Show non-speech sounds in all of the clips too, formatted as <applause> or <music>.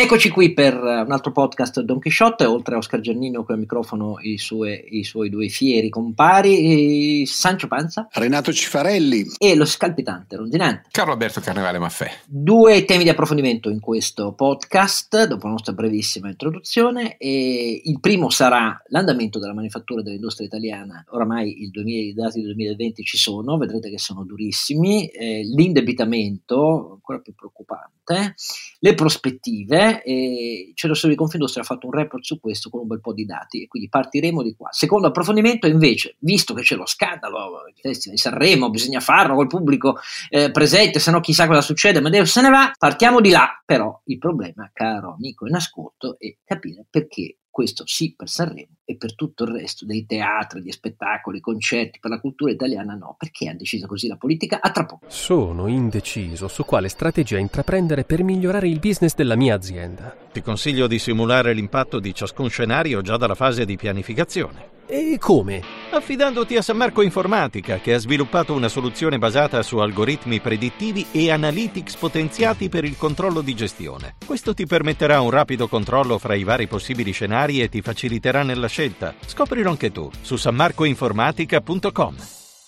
Eccoci qui per un altro podcast Don Chisciotte, oltre a Oscar Giannino con il microfono i, sue, i suoi due fieri compari, Sancio Panza, Renato Cifarelli e lo scalpitante Rondinante. Carlo Alberto Carnevale Maffè. Due temi di approfondimento in questo podcast, dopo la nostra brevissima introduzione. E il primo sarà l'andamento della manifattura dell'industria italiana. Oramai 2000, i dati del 2020 ci sono, vedrete che sono durissimi. Eh, l'indebitamento, ancora più preoccupante, le prospettive e Cielo Solo di Confindustria ha fatto un report su questo con un bel po' di dati e quindi partiremo di qua. Secondo approfondimento invece, visto che c'è lo scandalo, il Festival di Sanremo, bisogna farlo col pubblico eh, presente, se no chissà cosa succede, ma se ne va, partiamo di là. Però il problema, caro amico in ascolto, è capire perché questo sì per Sanremo e per tutto il resto dei teatri, degli spettacoli, concerti, per la cultura italiana no. Perché ha deciso così la politica? A tra poco. Sono indeciso su quale strategia intraprendere per migliorare il business della mia azienda. Ti consiglio di simulare l'impatto di ciascun scenario già dalla fase di pianificazione. E come? Affidandoti a San Marco Informatica, che ha sviluppato una soluzione basata su algoritmi predittivi e analytics potenziati per il controllo di gestione. Questo ti permetterà un rapido controllo fra i vari possibili scenari e ti faciliterà nella scelta. Scoprilo anche tu su sanmarcoinformatica.com.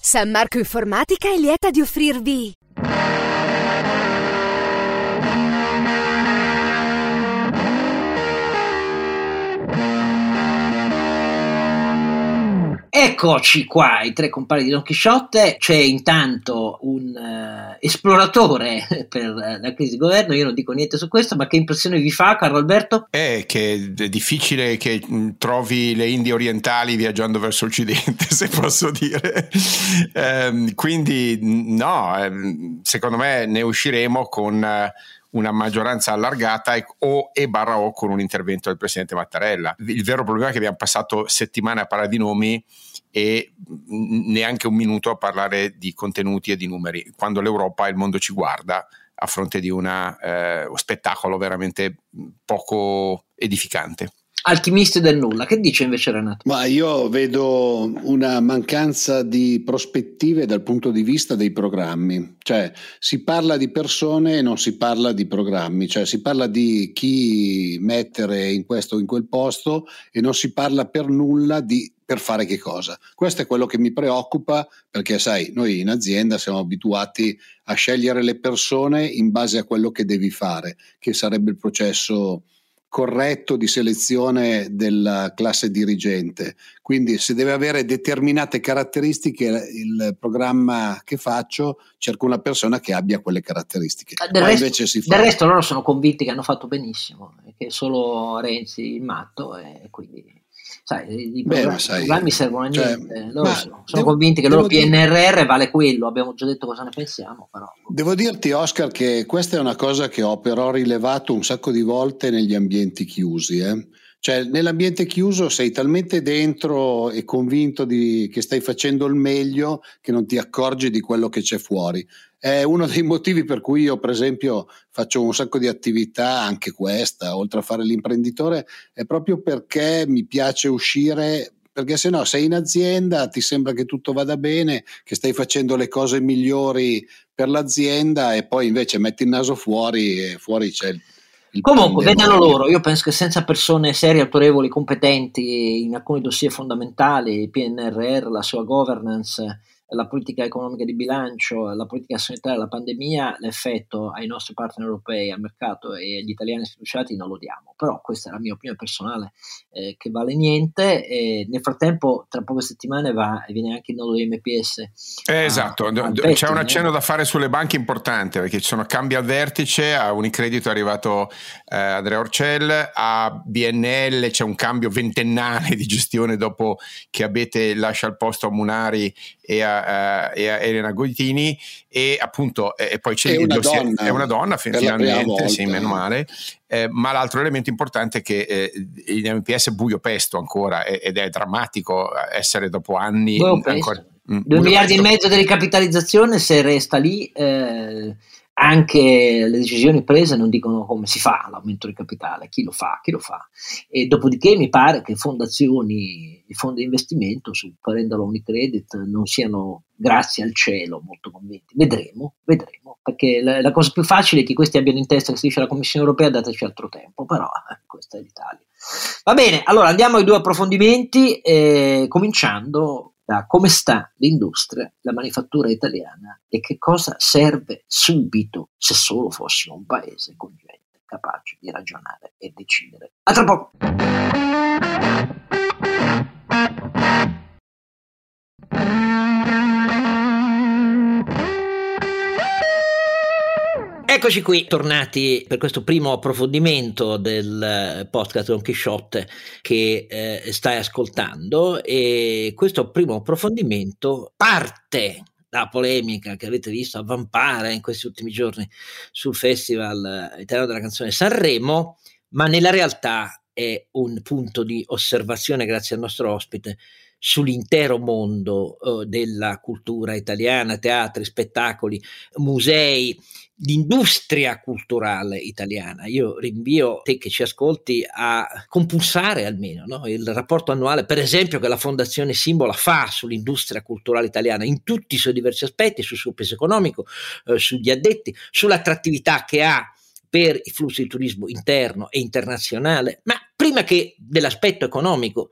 San Marco Informatica è lieta di offrirvi Eccoci qua, i tre compari di Don Chisciotte. C'è intanto un uh, esploratore <laughs> per uh, la crisi di governo. Io non dico niente su questo, ma che impressione vi fa, Carlo Alberto? È che è difficile che mm, trovi le Indie orientali viaggiando verso occidente, <laughs> se posso dire. um, quindi, no, um, secondo me ne usciremo con. Uh, una maggioranza allargata e, o e barra o con un intervento del presidente Mattarella. Il vero problema è che abbiamo passato settimane a parlare di nomi e neanche un minuto a parlare di contenuti e di numeri, quando l'Europa e il mondo ci guarda a fronte di una, eh, uno spettacolo veramente poco edificante alchimisti del nulla. Che dice invece Renato? Ma io vedo una mancanza di prospettive dal punto di vista dei programmi, cioè si parla di persone e non si parla di programmi, cioè si parla di chi mettere in questo o in quel posto e non si parla per nulla di per fare che cosa. Questo è quello che mi preoccupa perché sai, noi in azienda siamo abituati a scegliere le persone in base a quello che devi fare, che sarebbe il processo corretto di selezione della classe dirigente. Quindi se deve avere determinate caratteristiche il programma che faccio, cerco una persona che abbia quelle caratteristiche. Del, resto, del resto, loro sono convinti che hanno fatto benissimo, che solo Renzi il matto e quindi sai, i Beh, sai, programmi servono a cioè, niente. Loro sono, sono devo, convinti che il loro PNRR dire, vale quello, abbiamo già detto cosa ne pensiamo. Però. Devo dirti, Oscar, che questa è una cosa che ho però rilevato un sacco di volte negli ambienti chiusi. Eh? Cioè, nell'ambiente chiuso sei talmente dentro e convinto di, che stai facendo il meglio che non ti accorgi di quello che c'è fuori. È uno dei motivi per cui io, per esempio, faccio un sacco di attività, anche questa, oltre a fare l'imprenditore, è proprio perché mi piace uscire perché se no sei in azienda, ti sembra che tutto vada bene, che stai facendo le cose migliori per l'azienda e poi invece metti il naso fuori e fuori c'è il Comunque, vedano loro, io penso che senza persone serie, autorevoli, competenti in alcuni dossier fondamentali, il PNRR, la sua governance, la politica economica di bilancio, la politica sanitaria, la pandemia, l'effetto ai nostri partner europei, al mercato e agli italiani sfiduciati non lo diamo. Però questa è la mia opinione personale eh, che vale niente. E nel frattempo, tra poche settimane va e viene anche il nodo di MPS. Eh, esatto, a, a c'è un accenno da fare sulle banche importante perché ci sono cambi al vertice, a Unicredito è arrivato eh, Andrea Orcel, a BNL c'è un cambio ventennale di gestione dopo che Abete lascia il posto a Munari e a, e a Elena Goitini e appunto e poi c'è è una donna, è una donna finalmente, sì, meno male. Eh, ma l'altro elemento importante è che eh, in MPS è buio pesto ancora ed è drammatico essere dopo anni ancora, mm, 2 miliardi pesto. e mezzo di ricapitalizzazione se resta lì eh, anche le decisioni prese non dicono come si fa l'aumento del capitale, chi lo fa, chi lo fa. E dopodiché mi pare che fondazioni e fondi di investimento su Parendalo Unicredit non siano, grazie al cielo, molto convinti. Vedremo, vedremo. perché la, la, cosa più facile è che questi abbiano in testa che si dice la Commissione europea dateci altro tempo, però eh, questa è l'Italia. Va bene, allora andiamo ai due approfondimenti, eh, cominciando da come sta l'industria, la manifattura italiana e che cosa serve subito se solo fossimo un paese convivente, capace di ragionare e decidere. A tra poco! Eccoci qui, tornati per questo primo approfondimento del eh, podcast Don Quixote che eh, stai ascoltando e questo primo approfondimento parte da polemica che avete visto avvampare in questi ultimi giorni sul Festival Italiano della Canzone Sanremo, ma nella realtà è un punto di osservazione grazie al nostro ospite sull'intero mondo eh, della cultura italiana, teatri, spettacoli, musei, l'industria culturale italiana. Io rinvio te che ci ascolti a compulsare almeno no? il rapporto annuale, per esempio, che la Fondazione Simbola fa sull'industria culturale italiana in tutti i suoi diversi aspetti, sul suo peso economico, eh, sugli addetti, sull'attrattività che ha per i flussi di turismo interno e internazionale, ma prima che dell'aspetto economico,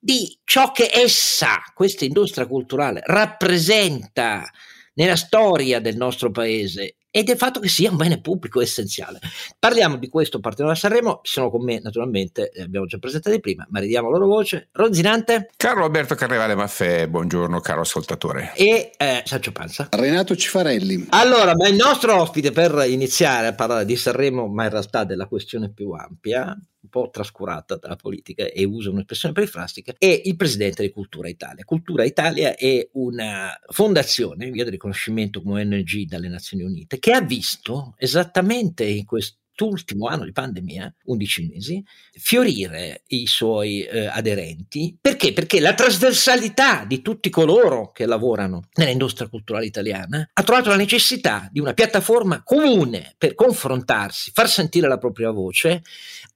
di ciò che essa, questa industria culturale, rappresenta nella storia del nostro paese e del fatto che sia un bene pubblico essenziale. Parliamo di questo partendo da Sanremo, sono con me naturalmente, li abbiamo già presentati prima, ma ridiamo la loro voce. Ronzinante. Carlo Alberto Carnevale Maffè, buongiorno caro ascoltatore. E eh, Sancio Panza. Renato Cifarelli. Allora, ma il nostro ospite per iniziare a parlare di Sanremo, ma in realtà della questione più ampia, un po' trascurata dalla politica e uso un'espressione perifrastica, è il presidente di Cultura Italia. Cultura Italia è una fondazione, via del riconoscimento come ONG dalle Nazioni Unite, che ha visto esattamente in questo quest'ultimo anno di pandemia, 11 mesi, fiorire i suoi eh, aderenti. Perché? Perché la trasversalità di tutti coloro che lavorano nell'industria culturale italiana ha trovato la necessità di una piattaforma comune per confrontarsi, far sentire la propria voce,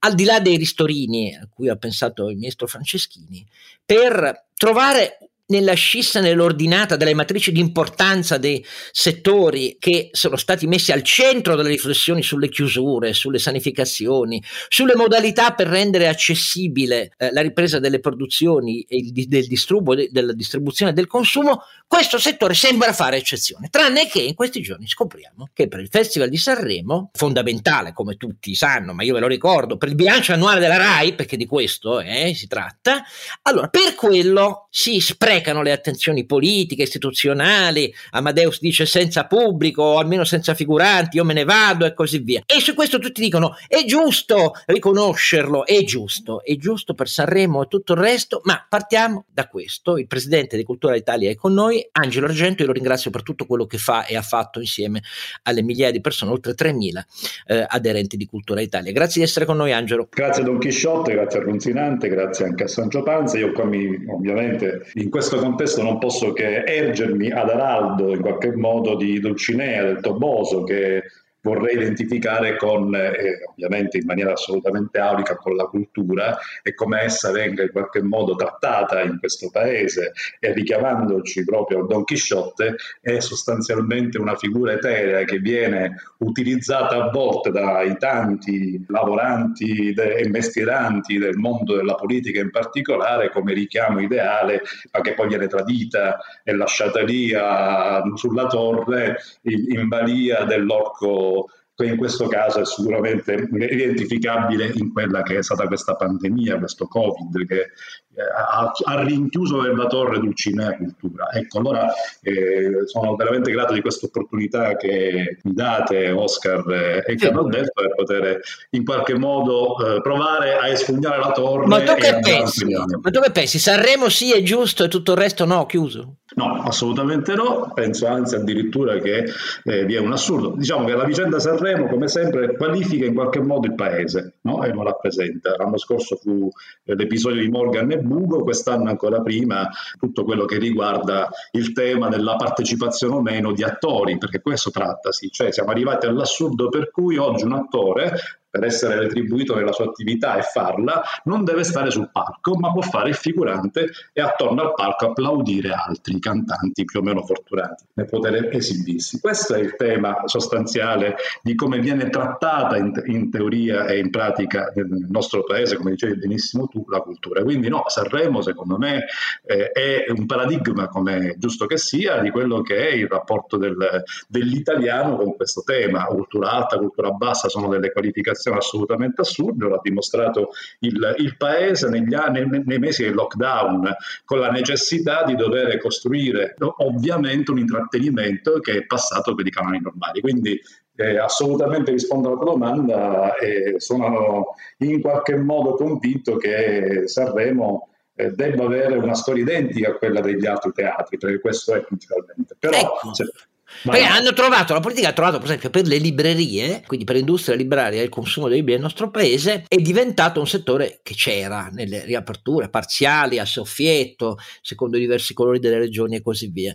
al di là dei ristorini a cui ha pensato il ministro Franceschini, per trovare nella scissa, nell'ordinata delle matrici di importanza dei settori che sono stati messi al centro delle riflessioni sulle chiusure, sulle sanificazioni, sulle modalità per rendere accessibile eh, la ripresa delle produzioni e il, del distribu- della distribuzione e del consumo, questo settore sembra fare eccezione, tranne che in questi giorni scopriamo che per il Festival di Sanremo, fondamentale come tutti sanno, ma io ve lo ricordo, per il bilancio annuale della RAI, perché di questo eh, si tratta, allora per quello si sprega sprecano le attenzioni politiche, istituzionali, Amadeus dice senza pubblico o almeno senza figuranti, io me ne vado e così via. E su questo tutti dicono è giusto riconoscerlo, è giusto, è giusto per Sanremo e tutto il resto, ma partiamo da questo. Il presidente di Cultura Italia è con noi, Angelo Argento, io lo ringrazio per tutto quello che fa e ha fatto insieme alle migliaia di persone, oltre 3.000 eh, aderenti di Cultura Italia. Grazie di essere con noi Angelo. Grazie Don Chisciotte, grazie a Ronzinante, grazie anche a Sancio Panza. Io qua mi, ovviamente in questo questo contesto non posso che ergermi ad araldo in qualche modo di Dulcinea, del Toboso, che vorrei identificare con, eh, ovviamente in maniera assolutamente aulica, con la cultura e come essa venga in qualche modo trattata in questo paese e richiamandoci proprio a Don Chisciotte è sostanzialmente una figura eterea che viene utilizzata a volte dai tanti lavoranti e mestieranti del mondo della politica in particolare come richiamo ideale ma che poi viene tradita e lasciata lì a, sulla torre in, in balia dell'orco che in questo caso è sicuramente identificabile in quella che è stata questa pandemia, questo Covid che ha, ha rinchiuso nella torre Dulcinea Cultura. Ecco, allora eh, sono veramente grato di questa opportunità che mi date, Oscar e Carlo Alberto, per poter in qualche modo eh, provare a espugnare la torre. Ma tu che pensi? Ma tu che pensi? Sanremo sì è giusto e tutto il resto no, chiuso? No, assolutamente no, penso anzi addirittura che eh, vi è un assurdo. Diciamo che la vicenda Sanremo, come sempre, qualifica in qualche modo il paese no? e lo rappresenta. L'anno scorso fu eh, l'episodio di Morgan e Bugo, quest'anno ancora prima tutto quello che riguarda il tema della partecipazione o meno di attori, perché questo trattasi, cioè siamo arrivati all'assurdo per cui oggi un attore per essere retribuito nella sua attività e farla, non deve stare sul palco, ma può fare il figurante e attorno al palco applaudire altri cantanti più o meno fortunati nel poter esibirsi. Questo è il tema sostanziale di come viene trattata in, in teoria e in pratica nel nostro paese, come dicevi benissimo tu, la cultura. Quindi no, Sanremo secondo me eh, è un paradigma, come giusto che sia, di quello che è il rapporto del, dell'italiano con questo tema. Cultura alta, cultura bassa sono delle qualificazioni assolutamente assurde, l'ha dimostrato il, il paese negli anni, nei, nei mesi del lockdown, con la necessità di dover costruire ovviamente un intrattenimento che è passato per i canali normali. Quindi eh, assolutamente rispondo alla tua domanda e sono in qualche modo convinto che Sanremo eh, debba avere una storia identica a quella degli altri teatri, perché questo è principalmente. Però, ecco. se, perché hanno trovato, la politica ha trovato per esempio per le librerie, quindi per l'industria libraria e il consumo dei libri nel nostro paese, è diventato un settore che c'era nelle riaperture parziali, a soffietto, secondo i diversi colori delle regioni e così via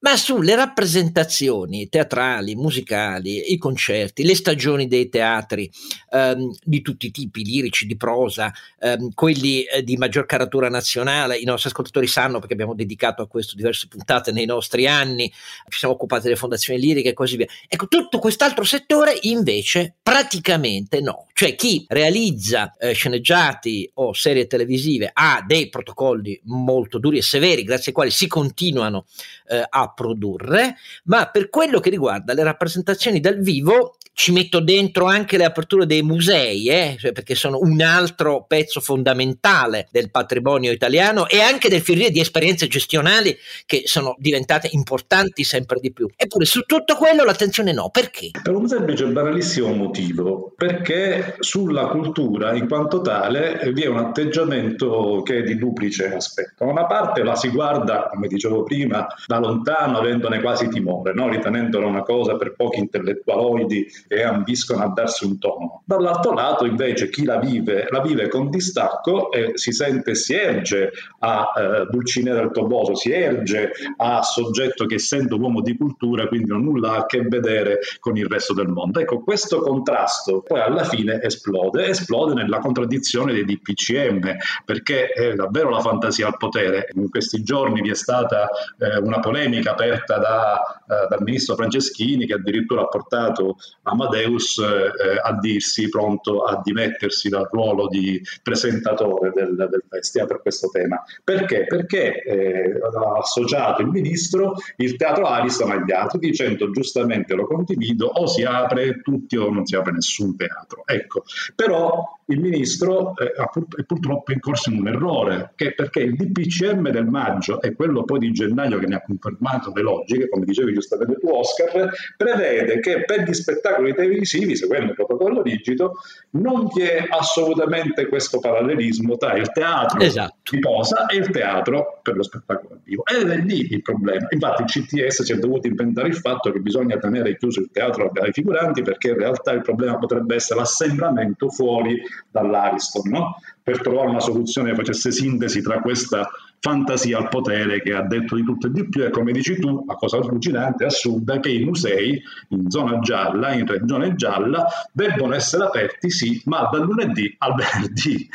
ma sulle rappresentazioni teatrali, musicali, i concerti, le stagioni dei teatri ehm, di tutti i tipi, lirici, di prosa, ehm, quelli eh, di maggior caratura nazionale, i nostri ascoltatori sanno perché abbiamo dedicato a questo diverse puntate nei nostri anni, ci siamo occupati delle fondazioni liriche e così via. Ecco, tutto quest'altro settore invece praticamente no, cioè chi realizza eh, sceneggiati o serie televisive ha dei protocolli molto duri e severi grazie ai quali si continuano eh, a produrre, ma per quello che riguarda le rappresentazioni dal vivo ci metto dentro anche le aperture dei musei, eh, cioè perché sono un altro pezzo fondamentale del patrimonio italiano e anche del fiorire di esperienze gestionali che sono diventate importanti sempre di più. Eppure su tutto quello l'attenzione no, perché? Per un semplice banalissimo motivo, perché sulla cultura in quanto tale vi è un atteggiamento che è di duplice aspetto. Da una parte la si guarda, come dicevo prima, da lontano, avendone quasi timore, no? ritenendola una cosa per pochi intellettualoidi e ambiscono a darsi un tono. Dall'altro lato invece chi la vive, la vive con distacco e si sente, si erge a eh, Dulcinea del Toboso, si erge a soggetto che essendo uomo di cultura quindi non nulla a che vedere con il resto del mondo. Ecco, questo contrasto poi alla fine esplode, esplode nella contraddizione dei DPCM, perché è davvero la fantasia al potere. In questi giorni vi è stata eh, una polemica aperta da, dal ministro Franceschini che addirittura ha portato Amadeus eh, a dirsi pronto a dimettersi dal ruolo di presentatore del, del festival per questo tema. Perché? Perché eh, ha associato il ministro il teatro Ariston agli altri dicendo giustamente lo condivido o si apre tutti o non si apre nessun teatro. Ecco, però il ministro eh, è purtroppo incorso in un errore, che perché il DPCM del maggio e quello poi di gennaio che ne ha confermato le logiche, come dicevi giustamente tu Oscar, prevede che per gli spettacoli televisivi, seguendo il protocollo rigido, non vi è assolutamente questo parallelismo tra il teatro esatto. di posa e il teatro per lo spettacolo vivo. Ed è lì il problema. Infatti il CTS si è dovuto inventare il fatto che bisogna tenere chiuso il teatro ai figuranti perché in realtà il problema potrebbe essere l'assembramento fuori dall'Ariston, no? per trovare una soluzione che facesse sintesi tra questa fantasia al potere che ha detto di tutto e di più e come dici tu, la cosa allucinante e assurda, che i musei in zona gialla, in regione gialla, debbono essere aperti sì, ma dal lunedì al <laughs> venerdì.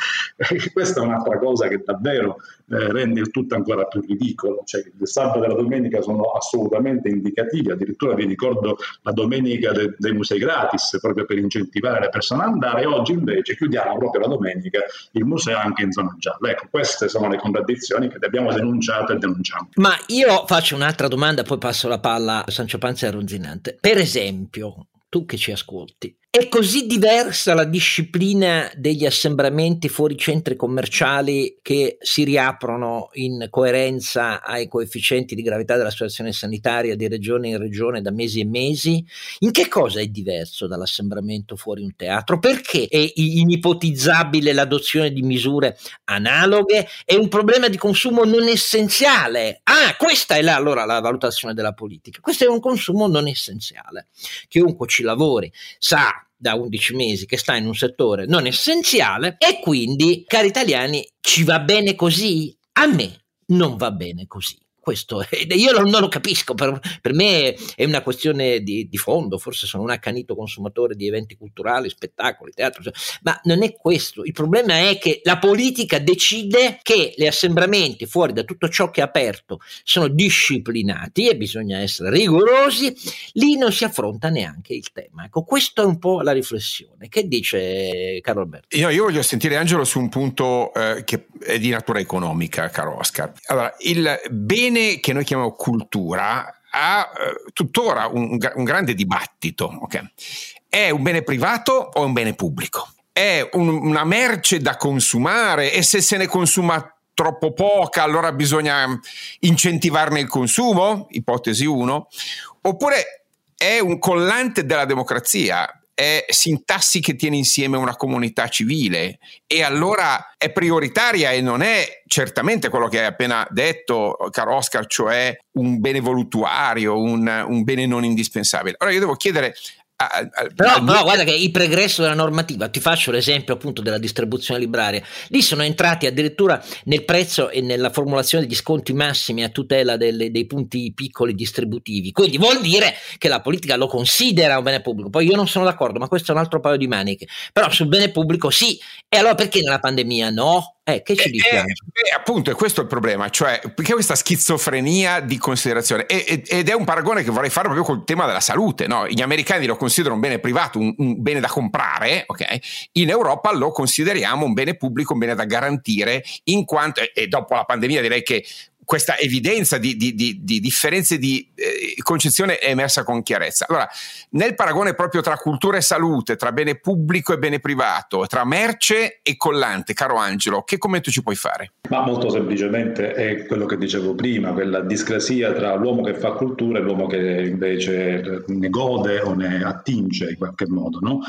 Questa è un'altra cosa che davvero eh, rende il tutto ancora più ridicolo, cioè il sabato e la domenica sono assolutamente indicativi, addirittura vi ricordo la domenica de- dei musei gratis proprio per incentivare le persone ad andare oggi invece chiudiamo proprio la domenica il museo anche in zona gialla. Ecco, queste sono le contraddizioni che abbiamo denunciato e denunciamo. Ma io faccio un'altra domanda, poi passo la palla a Sancio Panza e a Ronzinante. Per esempio, tu che ci ascolti, è così diversa la disciplina degli assembramenti fuori centri commerciali che si riaprono in coerenza ai coefficienti di gravità della situazione sanitaria di regione in regione da mesi e mesi? In che cosa è diverso dall'assembramento fuori un teatro? Perché è inipotizzabile l'adozione di misure analoghe? È un problema di consumo non essenziale. Ah, questa è la, allora la valutazione della politica. Questo è un consumo non essenziale. Chiunque ci lavori sa da 11 mesi che sta in un settore non essenziale e quindi, cari italiani, ci va bene così? A me non va bene così. Questo <laughs> io non lo capisco, per, per me è una questione di, di, fondo, forse sono un accanito consumatore di eventi culturali, spettacoli, teatro, cioè, ma non è questo, il problema è che la politica decide che gli assembramenti fuori da tutto ciò che è aperto sono disciplinati e bisogna essere rigorosi, lì non si affronta neanche il tema. Ecco, questa è un po' la riflessione. Che dice Carlo Alberto? Io, io voglio sentire Angelo su un punto eh, che è di natura economica, caro Oscar. Allora, il bene che noi chiamiamo cultura ha eh, tuttora un, un, grande dibattito. Okay? È un bene privato o un bene pubblico? È un, una merce da consumare e se se ne consuma troppo poca, allora bisogna incentivarne il consumo? Ipotesi 1. Oppure è un collante della democrazia, è sintassi che tiene insieme una comunità civile e allora è prioritaria e non è certamente quello che hai appena detto, caro Oscar, cioè un bene voluttuario, un, un bene non indispensabile. Allora io devo chiedere però, però, guarda che il pregresso della normativa, ti faccio l'esempio appunto della distribuzione libraria, lì sono entrati addirittura nel prezzo e nella formulazione degli sconti massimi a tutela delle, dei punti piccoli distributivi, quindi vuol dire che la politica lo considera un bene pubblico, poi io non sono d'accordo, ma questo è un altro paio di maniche, però sul bene pubblico sì, e allora perché nella pandemia no? Eh, che ci dice? Eh, eh, appunto, è questo il problema, cioè perché questa schizofrenia di considerazione e, ed è un paragone che vorrei fare proprio col tema della salute. No? Gli americani lo considerano un bene privato, un, un bene da comprare, ok? In Europa lo consideriamo un bene pubblico, un bene da garantire, in quanto, e, e dopo la pandemia direi che questa evidenza di, di, di, di differenze di eh, concezione è emersa con chiarezza. Allora, nel paragone proprio tra cultura e salute, tra bene pubblico e bene privato, tra merce e collante, caro Angelo, che commento ci puoi fare? Ma molto semplicemente è quello che dicevo prima, quella discrasia tra l'uomo che fa cultura e l'uomo che invece ne gode o ne attinge in qualche modo. No?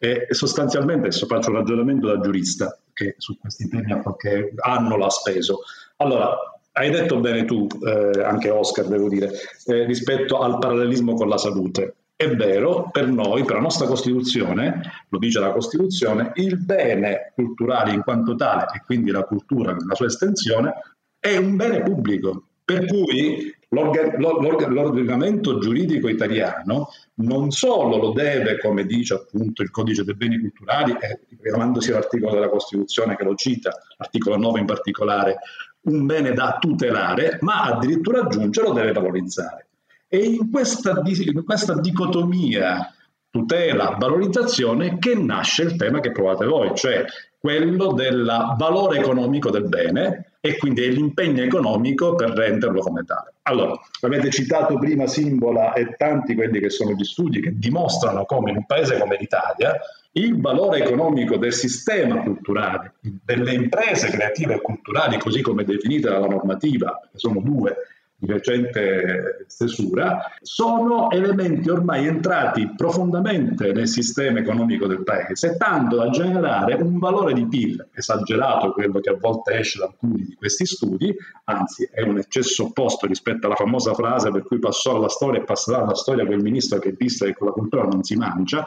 E sostanzialmente, adesso faccio un ragionamento da giurista, che su questi temi a qualche anno l'ha speso. Allora, hai detto bene tu, eh, anche Oscar devo dire, eh, rispetto al parallelismo con la salute. È vero, per noi, per la nostra Costituzione, lo dice la Costituzione, il bene culturale in quanto tale, e quindi la cultura nella sua estensione, è un bene pubblico. Per cui l'ordinamento giuridico italiano non solo lo deve, come dice appunto il codice dei beni culturali, e richiamandosi all'articolo della Costituzione che lo cita, l'articolo 9 in particolare, un bene da tutelare, ma addirittura aggiunge lo deve valorizzare. E in questa, in questa dicotomia tutela-valorizzazione che nasce il tema che provate voi, cioè quello del valore economico del bene e quindi dell'impegno economico per renderlo come tale. Allora, avete citato prima Simbola e tanti quelli che sono gli studi che dimostrano come in un paese come l'Italia il valore economico del sistema culturale, delle imprese creative e culturali, così come definite dalla normativa, che sono due, di recente stesura, sono elementi ormai entrati profondamente nel sistema economico del paese, tanto da generare un valore di PIL esagerato, quello che a volte esce da alcuni di questi studi, anzi è un eccesso opposto rispetto alla famosa frase per cui passò alla storia e passerà alla storia quel ministro che disse che con la cultura non si mangia,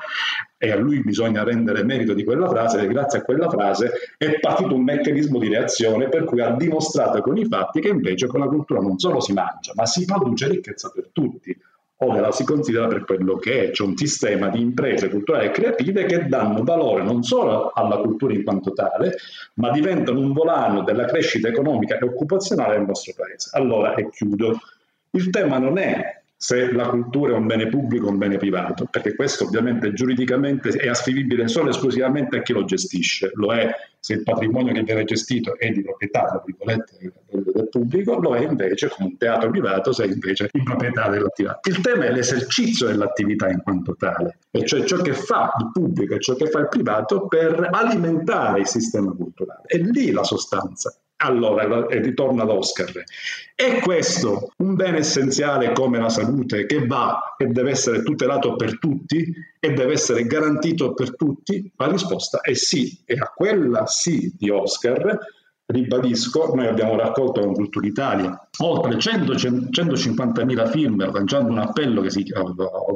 e a lui bisogna rendere merito di quella frase e grazie a quella frase è partito un meccanismo di reazione per cui ha dimostrato con i fatti che invece con la cultura non solo si mangia, ma si produce ricchezza per tutti. Ora la si considera per quello che è, c'è un sistema di imprese culturali e creative che danno valore non solo alla cultura in quanto tale, ma diventano un volano della crescita economica e occupazionale del nostro paese. Allora, e chiudo, il tema non è se la cultura è un bene pubblico o un bene privato, perché questo ovviamente giuridicamente è ascrivibile solo e esclusivamente a chi lo gestisce, lo è se il patrimonio che viene gestito è di proprietà del, del pubblico, lo è invece come un teatro privato se è invece di proprietà dell'attività. Il tema è l'esercizio dell'attività in quanto tale, e cioè ciò che fa il pubblico e ciò che fa il privato per alimentare il sistema culturale. È lì la sostanza. Allora, e ritorno ad Oscar. È questo un bene essenziale come la salute che va e deve essere tutelato per tutti e deve essere garantito per tutti? La risposta è sì. E a quella sì di Oscar, ribadisco, noi abbiamo raccolto con Cultura Italia oltre 100, 150.000 film lanciando un appello che si,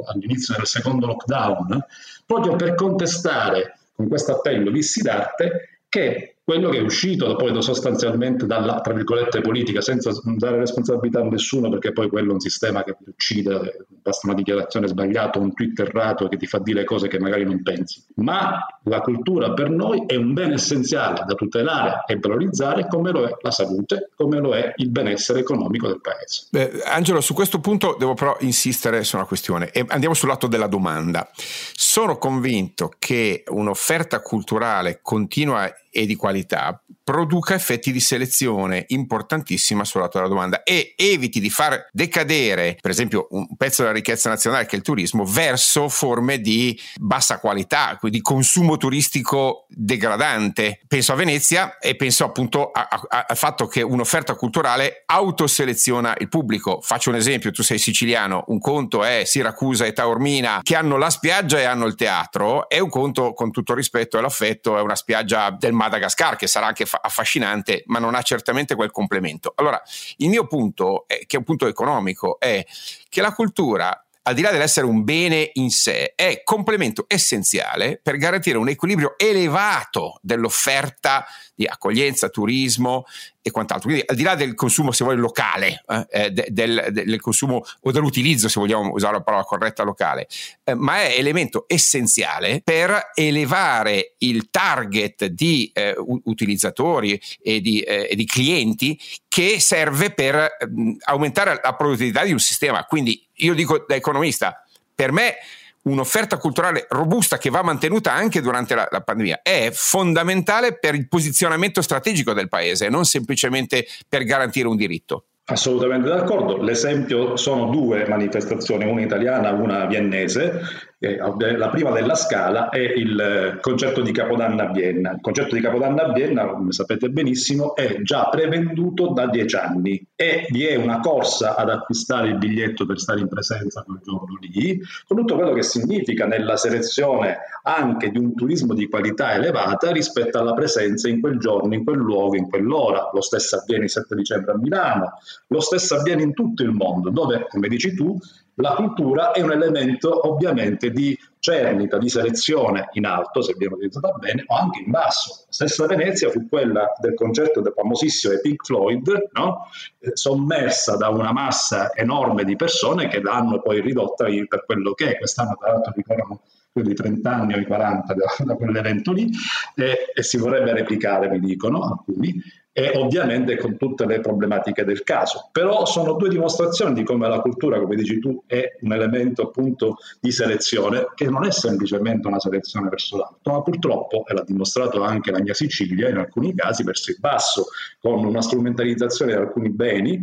all'inizio del secondo lockdown, proprio per contestare con questo appello vissi d'arte che quello che è uscito poi sostanzialmente dalla, tra virgolette, politica, senza dare responsabilità a nessuno, perché poi quello è un sistema che ti uccide, basta una dichiarazione sbagliata, un tweet errato che ti fa dire cose che magari non pensi. Ma la cultura per noi è un bene essenziale da tutelare e valorizzare come lo è la salute, come lo è il benessere economico del paese. Beh, Angelo, su questo punto devo però insistere su una questione e andiamo sul lato della domanda. Sono convinto che un'offerta culturale continua e di qualità That. Produca effetti di selezione importantissima sul lato della domanda e eviti di far decadere, per esempio, un pezzo della ricchezza nazionale che è il turismo verso forme di bassa qualità, quindi consumo turistico degradante. Penso a Venezia e penso appunto al fatto che un'offerta culturale autoseleziona il pubblico. Faccio un esempio, tu sei siciliano, un conto è Siracusa e Taormina che hanno la spiaggia e hanno il teatro e un conto, con tutto rispetto e l'affetto, è una spiaggia del Madagascar che sarà anche affascinante, ma non ha certamente quel complemento. Allora, il mio punto, è, che è un punto economico, è che la cultura al di là dell'essere un bene in sé, è complemento essenziale per garantire un equilibrio elevato dell'offerta di accoglienza, turismo e quant'altro. Quindi al di là del consumo, se vuoi, locale, eh, eh del, del, consumo o dell'utilizzo, se vogliamo usare la parola corretta, locale, eh, ma è elemento essenziale per elevare il target di eh, utilizzatori e di, eh, e di, clienti che serve per mh, mm, aumentare la produttività di un sistema. Quindi io dico da economista, per me un'offerta culturale robusta che va mantenuta anche durante la, la, pandemia è fondamentale per il posizionamento strategico del paese, non semplicemente per garantire un diritto. Assolutamente d'accordo. L'esempio sono due manifestazioni, una italiana e una viennese. La prima della Scala è il concerto di Capodanno a Vienna. Il concerto di Capodanno a Vienna, come sapete benissimo, è già prevenduto da dieci anni e vi è una corsa ad acquistare il biglietto per stare in presenza quel giorno lì, con tutto quello che significa nella selezione anche di un turismo di qualità elevata rispetto alla presenza in quel giorno, in quel luogo, in quell'ora. Lo stesso avviene il 7 dicembre a Milano, lo stesso avviene in tutto il mondo, dove, come dici tu, la cultura è un elemento ovviamente di cernita, di selezione in alto, se viene utilizzata bene, o anche in basso. Stessa Venezia fu quella del concerto del famosissimo Pink Floyd, no? Eh, sommersa da una massa enorme di persone che l'hanno poi ridotta per quello che è. Quest'anno, tra l'altro, ricordano più di 30 anni o i 40 da, da quell'evento lì, e, e si vorrebbe replicare, mi dicono alcuni e ovviamente con tutte le problematiche del caso. Però sono due dimostrazioni di come la cultura, come dici tu, è un elemento appunto di selezione che non è semplicemente una selezione verso l'alto, ma purtroppo, e l'ha dimostrato anche la mia Sicilia in alcuni casi, verso il basso, con una strumentalizzazione di alcuni beni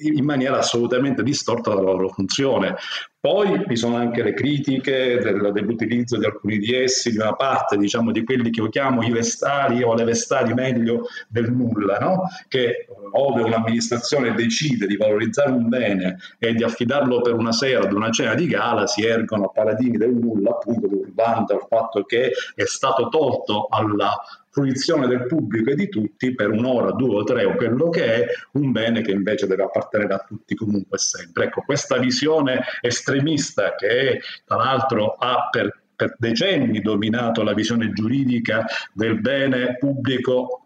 in maniera assolutamente distorta dalla loro funzione. Poi vi sono anche le critiche del, dell'utilizzo di alcuni di essi, di una parte diciamo, di quelli che io chiamo i vestali o le vestali meglio del nulla, no? che ove un'amministrazione decide di valorizzare un bene e di affidarlo per una sera ad una cena di gala, si ergono paladini del nulla, appunto turbante al fatto che è stato tolto alla fruizione del pubblico e di tutti per un'ora, due o tre o quello che è, un bene che invece deve appartenere a tutti comunque sempre. Ecco, questa visione estremista che tra l'altro ha per per decenni dominato la visione giuridica del bene pubblico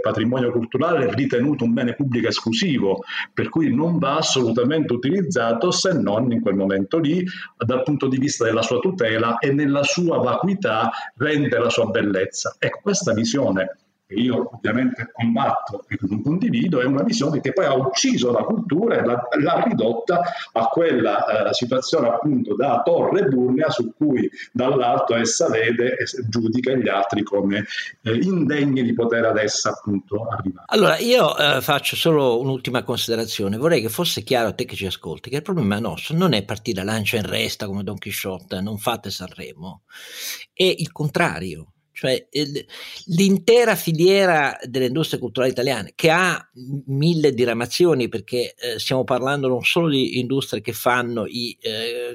patrimonio culturale ritenuto un bene pubblico esclusivo, per cui non va assolutamente utilizzato se non in quel momento lì, dal punto di vista della sua tutela e nella sua vacuità rende la sua bellezza. Ecco, questa visione che io ovviamente combatto e non condivido, è una visione che poi ha ucciso la cultura e l'ha, l'ha ridotta a quella eh, situazione appunto da torre burnia su cui dall'alto essa vede e giudica gli altri come eh, indegni di poter ad essa appunto arrivare. Allora io eh, faccio solo un'ultima considerazione, vorrei che fosse chiaro a te che ci ascolti che il problema nostro non è partire lancia in resta come Don Chisciotte, non fate Sanremo, è il contrario cioè l'intera filiera delle industrie culturali italiane che ha mille diramazioni perché eh, stiamo parlando non solo di industrie che fanno i, eh,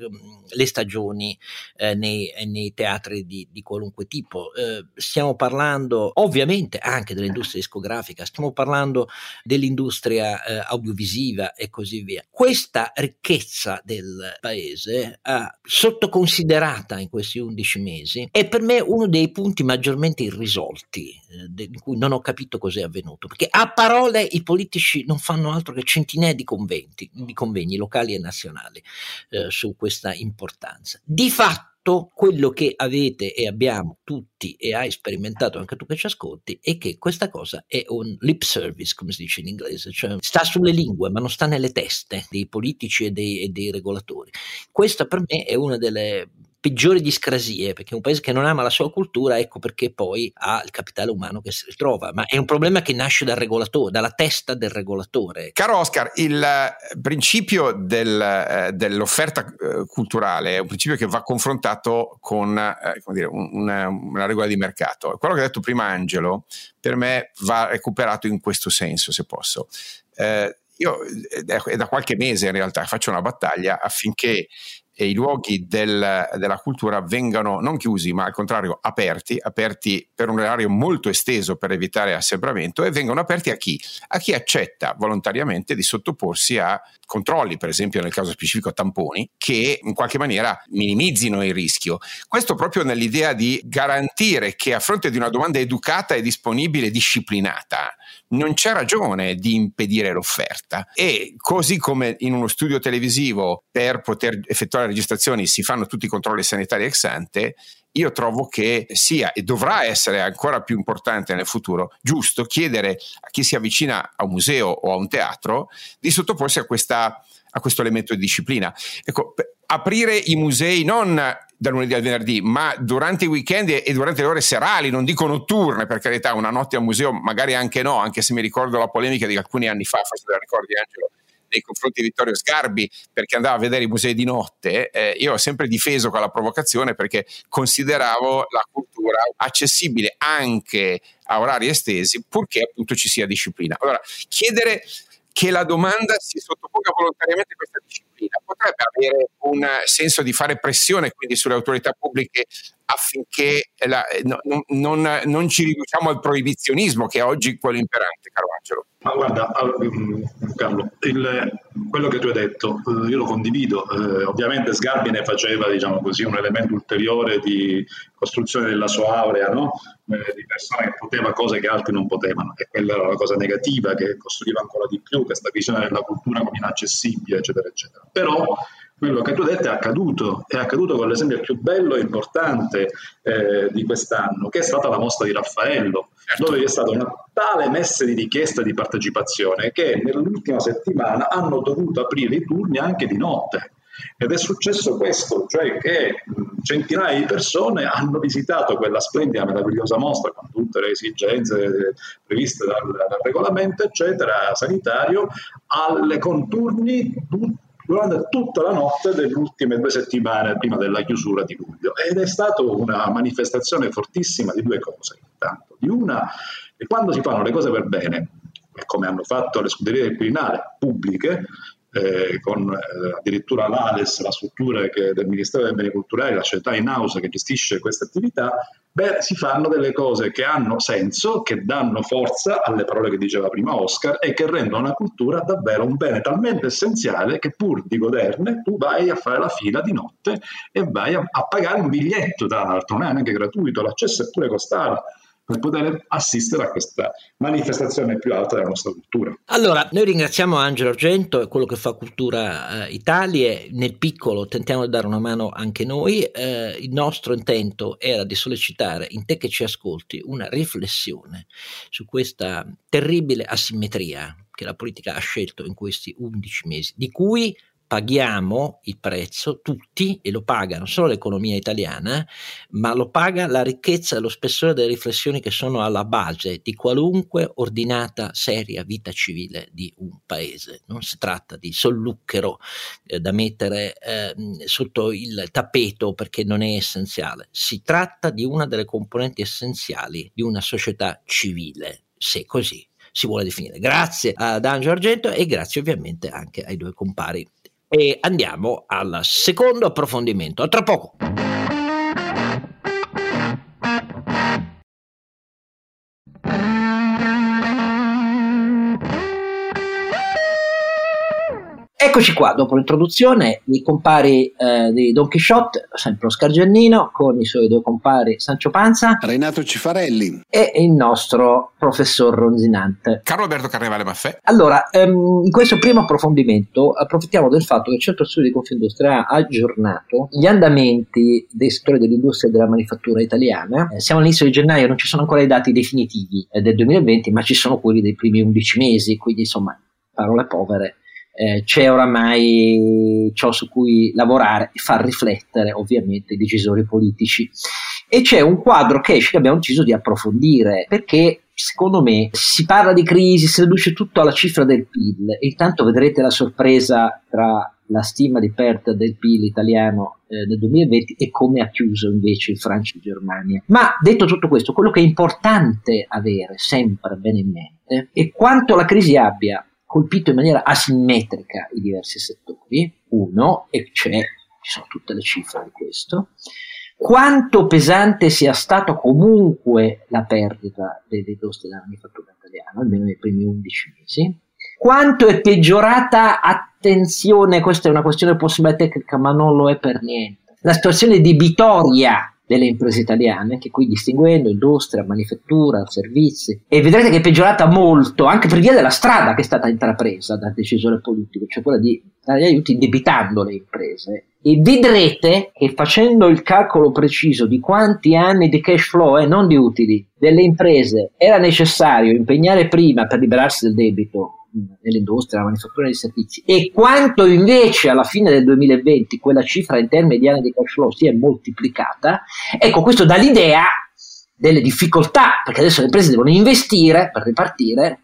le stagioni eh, nei, nei, teatri di, di qualunque tipo, eh, stiamo parlando ovviamente anche dell'industria discografica, stiamo parlando dell'industria eh, audiovisiva e così via. Questa ricchezza del paese, sottoconsiderata in questi 11 mesi, è per me uno dei punti maggiormente irrisolti, eh, in cui non ho capito cos'è avvenuto, perché a parole i politici non fanno altro che centinaia di conventi, di convegni locali e nazionali eh, su questa importanza. Di fatto quello che avete e abbiamo tutti e hai sperimentato anche tu che ci ascolti è che questa cosa è un lip service, come si dice in inglese, cioè sta sulle lingue ma non sta nelle teste dei politici e dei, e dei regolatori. Questa per me è una delle peggiori discrasie, perché un paese che non ama la sua cultura, ecco perché poi ha il capitale umano che si ritrova, ma è un problema che nasce dal regolatore, dalla testa del regolatore. Caro Oscar, il eh, principio del, eh, dell'offerta eh, culturale è un principio che va confrontato con eh, dire, una, una, regola di mercato. Quello che ha detto prima Angelo, per me va recuperato in questo senso, se posso. Eh, io è da qualche mese in realtà faccio una battaglia affinché e i luoghi del, della cultura vengano non chiusi, ma al contrario aperti, aperti per un orario molto esteso per evitare assembramento e vengono aperti a chi? A chi accetta volontariamente di sottoporsi a controlli, per esempio nel caso specifico tamponi, che in qualche maniera minimizzino il rischio. Questo proprio nell'idea di garantire che a fronte di una domanda educata e disponibile, disciplinata, non c'è ragione di impedire l'offerta. E così come in uno studio televisivo per poter effettuare registrazioni si fanno tutti i controlli sanitari ex ante, io trovo che sia e dovrà essere ancora più importante nel futuro, giusto chiedere a chi si avvicina a un museo o a un teatro di sottoporsi a, questa, a questo elemento di disciplina. Ecco, aprire i musei non dal lunedì al venerdì, ma durante i weekend e durante le ore serali, non dico notturne, per carità, una notte a museo magari anche no, anche se mi ricordo la polemica di alcuni anni fa, forse te la ricordi Angelo, nei confronti di Vittorio Sgarbi perché andava a vedere i musei di notte, eh, io ho sempre difeso quella provocazione perché consideravo la cultura accessibile anche a orari estesi, purché appunto ci sia disciplina. Allora, chiedere che la domanda si sottoponga volontariamente a questa disciplina. Potrebbe avere un senso di fare pressione quindi sulle autorità pubbliche affinché la, no, non, non, ci riduciamo al proibizionismo che è oggi quello imperante, caro Angelo. Ma guarda, mm, Carlo, il, quello che tu hai detto, eh, io lo condivido. Eh, ovviamente Sgarbi ne faceva, diciamo così, un elemento ulteriore di costruzione della sua aurea, no? eh, di persona che poteva cose che altri non potevano, e quella era la cosa negativa che costruiva ancora di più questa visione della cultura come inaccessibile, eccetera, eccetera. Però quello che tu hai detto è accaduto, è accaduto con l'esempio più bello e importante eh, di quest'anno, che è stata la mostra di Raffaello, certo. dove è stata una tale messa di richiesta di partecipazione che nell'ultima settimana hanno dovuto aprire i turni anche di notte. Ed è successo questo, cioè che centinaia di persone hanno visitato quella splendida, meravigliosa mostra con tutte le esigenze previste dal, dal regolamento, eccetera, sanitario, alle conturni durante tutta la notte delle ultime due settimane prima della chiusura di luglio ed è stata una manifestazione fortissima di due cose. Intanto. Di una, quando si fanno le cose per bene, come hanno fatto le scuderie del Quirinale pubbliche, eh, con eh, addirittura l'ALES, la struttura che, del Ministero dei Beni Culturali, la società in house che gestisce queste attività, beh, si fanno delle cose che hanno senso, che danno forza alle parole che diceva prima Oscar e che rendono la cultura davvero un bene talmente essenziale che pur di goderne tu vai a fare la fila di notte e vai a, a pagare un biglietto, tra l'altro, non è neanche gratuito, l'accesso è pure costare per poter assistere a questa manifestazione più alta della nostra cultura. Allora, noi ringraziamo Angelo Argento e quello che fa Cultura eh, Italia, nel piccolo tentiamo di dare una mano anche noi, eh, il nostro intento era di sollecitare in te che ci ascolti una riflessione su questa terribile asimmetria che la politica ha scelto in questi 11 mesi, di cui paghiamo il prezzo tutti e lo paga non solo l'economia italiana, ma lo paga la ricchezza e lo spessore delle riflessioni che sono alla base di qualunque ordinata, seria vita civile di un paese. Non si tratta di solluchero eh, da mettere eh, sotto il tappeto perché non è essenziale, si tratta di una delle componenti essenziali di una società civile, se così si vuole definire. Grazie ad Angelo Argento e grazie ovviamente anche ai due compari e andiamo al secondo approfondimento. A tra poco. Eccoci qua, dopo l'introduzione, i compari eh, di Don Quixote, sempre Oscar Giannino, con i suoi due compari Sancio Panza, Renato Cifarelli e il nostro professor Ronzinante. Carlo Alberto Carnevale Maffè. Allora, ehm, in questo primo approfondimento approfittiamo del fatto che il Centro Studi di Confindustria ha aggiornato gli andamenti dei settori dell'industria e della manifattura italiana. Eh, siamo all'inizio di gennaio, non ci sono ancora i dati definitivi eh, del 2020, ma ci sono quelli dei primi 11 mesi, quindi insomma, parole povere eh, c'è oramai ciò su cui lavorare e far riflettere ovviamente i decisori politici. E c'è un quadro che esce che abbiamo deciso di approfondire perché secondo me si parla di crisi, si riduce tutto alla cifra del PIL e intanto vedrete la sorpresa tra la stima di perdita del PIL italiano eh, nel 2020 e come ha chiuso invece il Francia e Germania. Ma detto tutto questo, quello che è importante avere sempre bene in mente è quanto la crisi abbia colpito in maniera asimmetrica i diversi settori, uno, e c'è, ci sono tutte le cifre di questo, quanto pesante sia stata comunque la perdita dell'industria della manifattura italiana, almeno nei primi 11 mesi, quanto è peggiorata, attenzione, questa è una questione possibile tecnica, ma non lo è per niente, la situazione di Vitoria delle imprese italiane, che qui distinguendo industria, manifattura, servizi, e vedrete che è peggiorata molto anche per via della strada che è stata intrapresa dal decisore politico, cioè quella di dare aiuti debitando le imprese. E vedrete che facendo il calcolo preciso di quanti anni di cash flow e eh, non di utili delle imprese era necessario impegnare prima per liberarsi del debito nell'industria, nella manifattura dei servizi e quanto invece alla fine del 2020 quella cifra in termini di anni di cash flow si è moltiplicata, ecco questo dà l'idea delle difficoltà, perché adesso le imprese devono investire per ripartire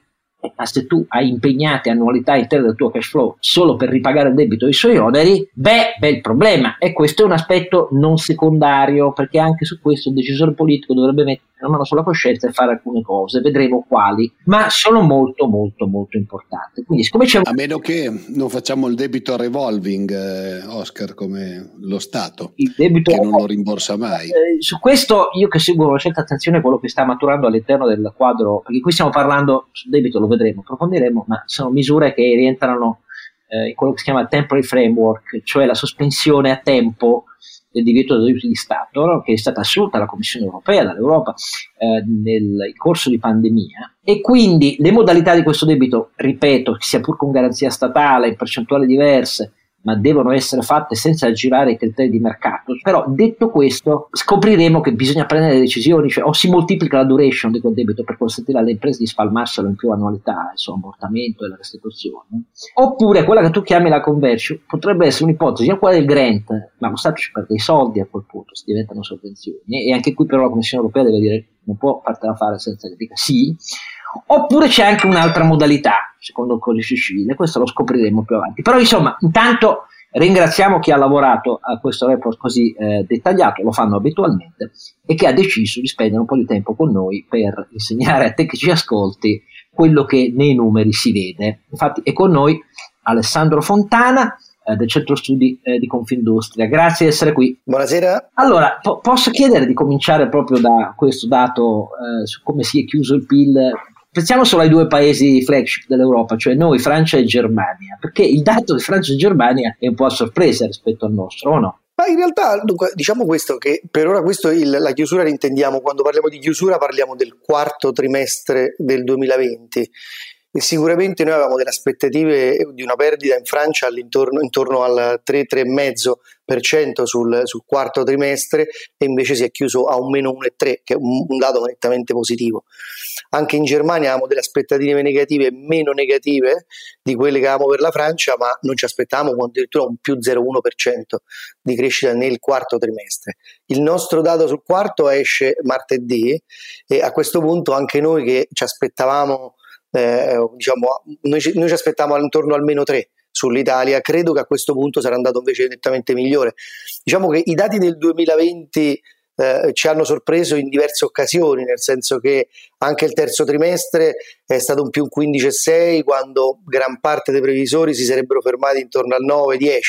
se tu hai impegnate annualità intere del tuo cash flow solo per ripagare il debito e i suoi oneri, beh, bel problema. E questo è un aspetto non secondario, perché anche su questo il decisore politico dovrebbe mettere la mano sulla coscienza e fare alcune cose, vedremo quali, ma sono molto molto molto importanti. Quindi, siccome c'è... A meno che non facciamo il debito revolving, eh, Oscar, come lo Stato, il debito che non lo rimborsa mai. Eh, su questo io che seguo con certa attenzione quello che sta maturando all'interno del quadro, perché qui stiamo parlando sul debito, lo vedremo, approfondiremo, ma sono misure che rientrano eh, in quello che si chiama temporary framework, cioè la sospensione a tempo del divieto di aiuti di Stato, che è stata assunta dalla Commissione europea, dall'Europa, eh, nel corso di pandemia. E quindi le modalità di questo debito, ripeto, sia pur con garanzia statale, in percentuali diverse, ma devono essere fatte senza aggirare i criteri di mercato. Però detto questo, scopriremo che bisogna prendere decisioni, cioè o si moltiplica la duration di quel debito per consentire alle imprese di spalmarselo in più annualità, il suo ammortamento e la restituzione, oppure quella che tu chiami la conversion potrebbe essere un'ipotesi, sia quella del grant, ma lo Stato ci perde i soldi a quel punto, si diventano sovvenzioni, e anche qui però la Commissione europea deve dire non può fartela fare senza che dica sì, Oppure c'è anche un'altra modalità, secondo il codice civile, questo lo scopriremo più avanti. Però insomma, intanto ringraziamo chi ha lavorato a questo report così eh, dettagliato, lo fanno abitualmente, e che ha deciso di spendere un po' di tempo con noi per insegnare a te che ci ascolti quello che nei numeri si vede. Infatti è con noi Alessandro Fontana, eh, del Centro Studi eh, di Confindustria. Grazie di essere qui. Buonasera. Allora, po- posso chiedere di cominciare proprio da questo dato eh, su come si è chiuso il PIL pensiamo solo ai due paesi flagship dell'Europa, cioè noi, Francia e Germania, perché il dato di Francia e Germania è un po' a sorpresa rispetto al nostro, o no? Ma in realtà, dunque, diciamo questo, che per ora questo il, la chiusura la intendiamo, quando parliamo di chiusura parliamo del quarto trimestre del 2020 e sicuramente noi avevamo delle aspettative di una perdita in Francia intorno al 3-3,5% sul, sul quarto trimestre e invece si è chiuso a un meno 1,3 che è un, un dato nettamente positivo. Anche in Germania avevamo delle aspettative negative meno negative di quelle che avevamo per la Francia, ma non ci aspettavamo addirittura un più 0,1% di crescita nel quarto trimestre. Il nostro dato sul quarto esce martedì e a questo punto anche noi che ci aspettavamo eh, diciamo, noi, ci, noi ci aspettavamo intorno al meno 3 sull'Italia, credo che a questo punto sarà andato invece nettamente migliore. Diciamo che i dati del 2020 eh, ci hanno sorpreso in diverse occasioni, nel senso che anche il terzo trimestre è stato un più 15,6 quando gran parte dei previsori si sarebbero fermati intorno al 9-10,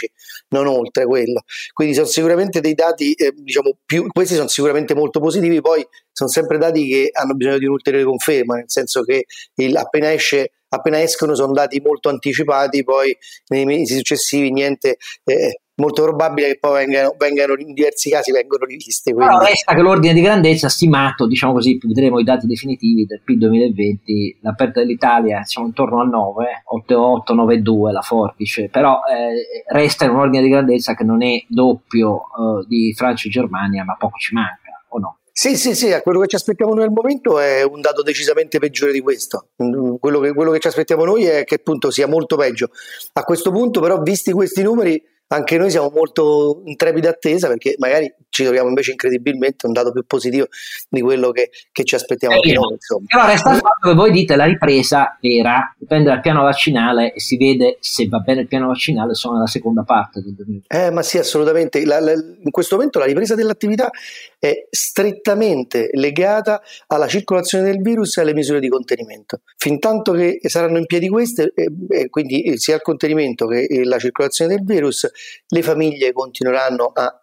non oltre quello. Quindi sono sicuramente dei dati, eh, diciamo, più, questi sono sicuramente molto positivi, poi sono sempre dati che hanno bisogno di un'ulteriore conferma, nel senso che il, appena esce appena escono sono dati molto anticipati, poi nei mesi successivi niente eh, molto probabile che poi vengano, vengano, in diversi casi vengono riviste. Quindi. Però resta che l'ordine di grandezza stimato, diciamo così, vedremo i dati definitivi del PIL 2020, l'aperta dell'Italia siamo intorno al 9, 8,8, 9,2 la forbice, però eh, resta in un ordine di grandezza che non è doppio eh, di Francia e Germania, ma poco ci manca, o no? Sì, sì, sì, quello che ci aspettiamo noi al momento è un dato decisamente peggiore di questo. Quello che, quello che ci aspettiamo noi è che appunto sia molto peggio. A questo punto però, visti questi numeri, anche noi siamo molto in trepida attesa perché magari ci troviamo invece incredibilmente un dato più positivo di quello che, che ci aspettiamo anche noi. Insomma. Però resta il fatto che voi dite la ripresa era, dipende dal piano vaccinale e si vede se va bene il piano vaccinale sono nella seconda parte del 2020. Eh, ma sì, assolutamente. La, la, in questo momento la ripresa dell'attività è strettamente legata alla circolazione del virus e alle misure di contenimento. Fin tanto che saranno in piedi queste, e, e quindi sia il contenimento che la circolazione del virus, le famiglie continueranno a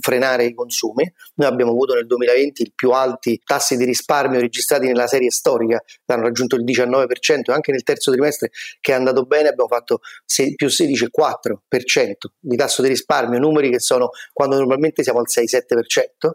frenare i consumi. Noi abbiamo avuto nel 2020 i più alti tassi di risparmio registrati nella serie storica, hanno raggiunto il 19% e anche nel terzo trimestre che è andato bene abbiamo fatto se, più 16,4% di tasso di risparmio, numeri che sono quando normalmente siamo al 6-7%.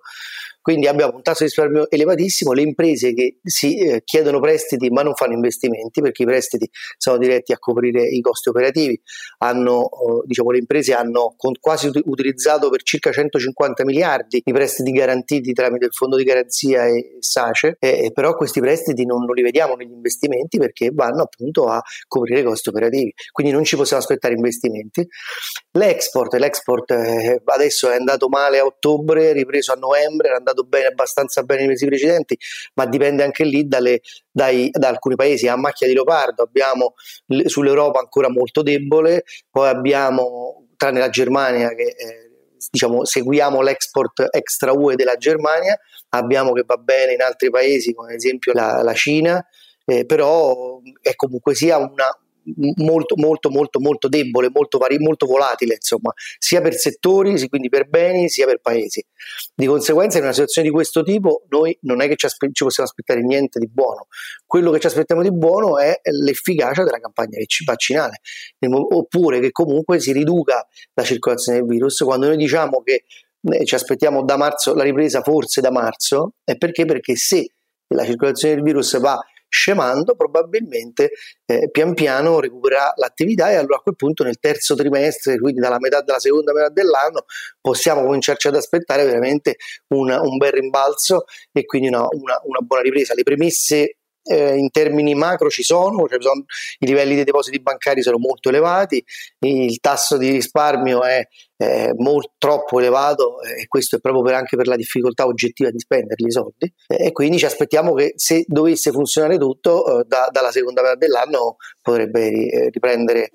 Quindi abbiamo un tasso di risparmio elevatissimo, le imprese che si eh, chiedono prestiti ma non fanno investimenti perché i prestiti sono diretti a coprire i costi operativi, hanno, eh, diciamo, le imprese hanno quasi utilizzato per circa 150 miliardi i prestiti garantiti tramite il fondo di garanzia e SACE, eh, però questi prestiti non, non li vediamo negli investimenti perché vanno appunto a coprire i costi operativi, quindi non ci possiamo aspettare investimenti. L'export, l'export eh, adesso è andato male a ottobre, ripreso a novembre, è andato andato bene, abbastanza bene nei mesi precedenti, ma dipende anche lì dalle, dai, da alcuni paesi. A macchia di leopardo abbiamo sull'Europa ancora molto debole, poi abbiamo, tranne la Germania che... Eh, diciamo, seguiamo l'export extra UE della Germania, abbiamo che va bene in altri paesi, come ad esempio la, la Cina, eh, però è comunque sia una, molto molto molto molto debole, molto, vari, molto volatile, insomma, sia per settori, quindi per beni, sia per paesi. Di conseguenza in una situazione di questo tipo noi non è che ci, aspe- ci possiamo aspettare niente di buono. Quello che ci aspettiamo di buono è l'efficacia della campagna vaccinale, oppure che comunque si riduca la circolazione del virus. Quando noi diciamo che eh, ci aspettiamo da marzo la ripresa, forse da marzo, è perché? Perché se la circolazione del virus va scemando, probabilmente eh, pian piano recupererà l'attività e allora a quel punto nel terzo trimestre, quindi dalla metà della seconda metà dell'anno, possiamo cominciarci ad aspettare veramente una, un bel rimbalzo e quindi una, una, una buona ripresa. Le premesse eh, in termini macro ci sono, cioè sono, i livelli dei depositi bancari sono molto elevati, il tasso di risparmio è eh, molto, troppo elevato e questo è proprio per, anche per la difficoltà oggettiva di spenderli i soldi e quindi ci aspettiamo che se dovesse funzionare tutto eh, da, dalla seconda metà dell'anno potrebbe eh, riprendere,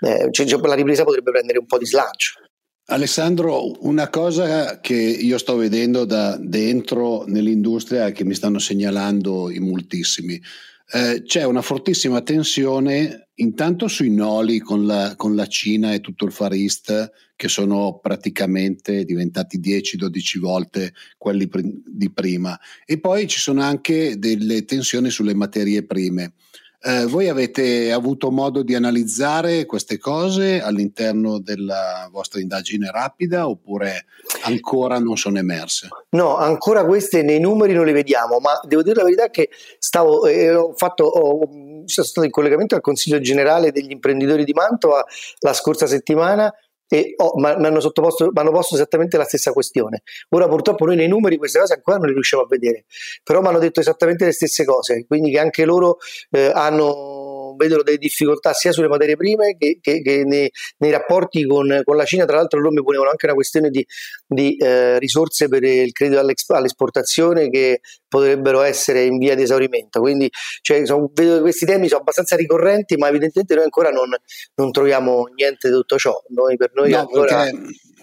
eh, cioè, la ripresa potrebbe prendere un po' di slancio. Alessandro, una cosa che io sto vedendo da dentro nell'industria che mi stanno segnalando in moltissimi, eh, c'è una fortissima tensione intanto sui noli con la, con la, Cina e tutto il Far East che sono praticamente diventati 10-12 volte quelli di prima e poi ci sono anche delle tensioni sulle materie prime. Eh, voi avete avuto modo di analizzare queste cose all'interno della vostra indagine rapida oppure ancora non sono emerse? No, ancora queste nei numeri non le vediamo, ma devo dire la verità che stavo, eh, ho fatto, ho, sono stato in collegamento al Consiglio generale degli imprenditori di Mantova la scorsa settimana e oh, mi hanno sottoposto, mi hanno posto esattamente la stessa questione. Ora purtroppo noi nei numeri queste cose ancora non le riusciamo a vedere, però mi hanno detto esattamente le stesse cose, quindi che anche loro eh, hanno vedono delle difficoltà sia sulle materie prime che, che, che nei, nei, rapporti con, con, la Cina. Tra l'altro loro mi ponevano anche una questione di, di eh, risorse per il credito all'esportazione che potrebbero essere in via di esaurimento. Quindi cioè, sono, vedo che questi temi sono abbastanza ricorrenti, ma evidentemente noi ancora non, non troviamo niente di tutto ciò. Noi, per noi no, ancora...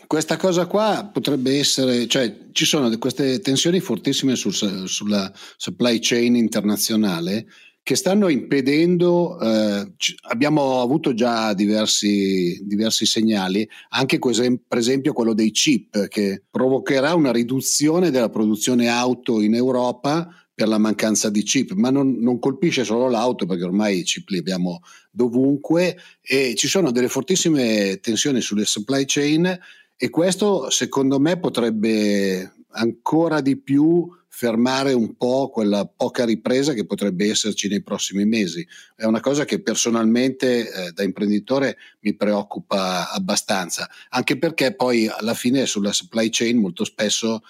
Questa cosa qua potrebbe essere, cioè ci sono queste tensioni fortissime sul, sulla supply chain internazionale che stanno impedendo, eh, abbiamo avuto già diversi, diversi segnali, anche per esempio quello dei chip, che provocherà una riduzione della produzione auto in Europa per la mancanza di chip, ma non, non, colpisce solo l'auto perché ormai i chip li abbiamo dovunque e ci sono delle fortissime tensioni sulle supply chain e questo secondo me potrebbe ancora di più fermare un po' quella poca ripresa che potrebbe esserci nei prossimi mesi. È una cosa che personalmente eh, da imprenditore mi preoccupa abbastanza, anche perché poi alla fine sulla supply chain molto spesso,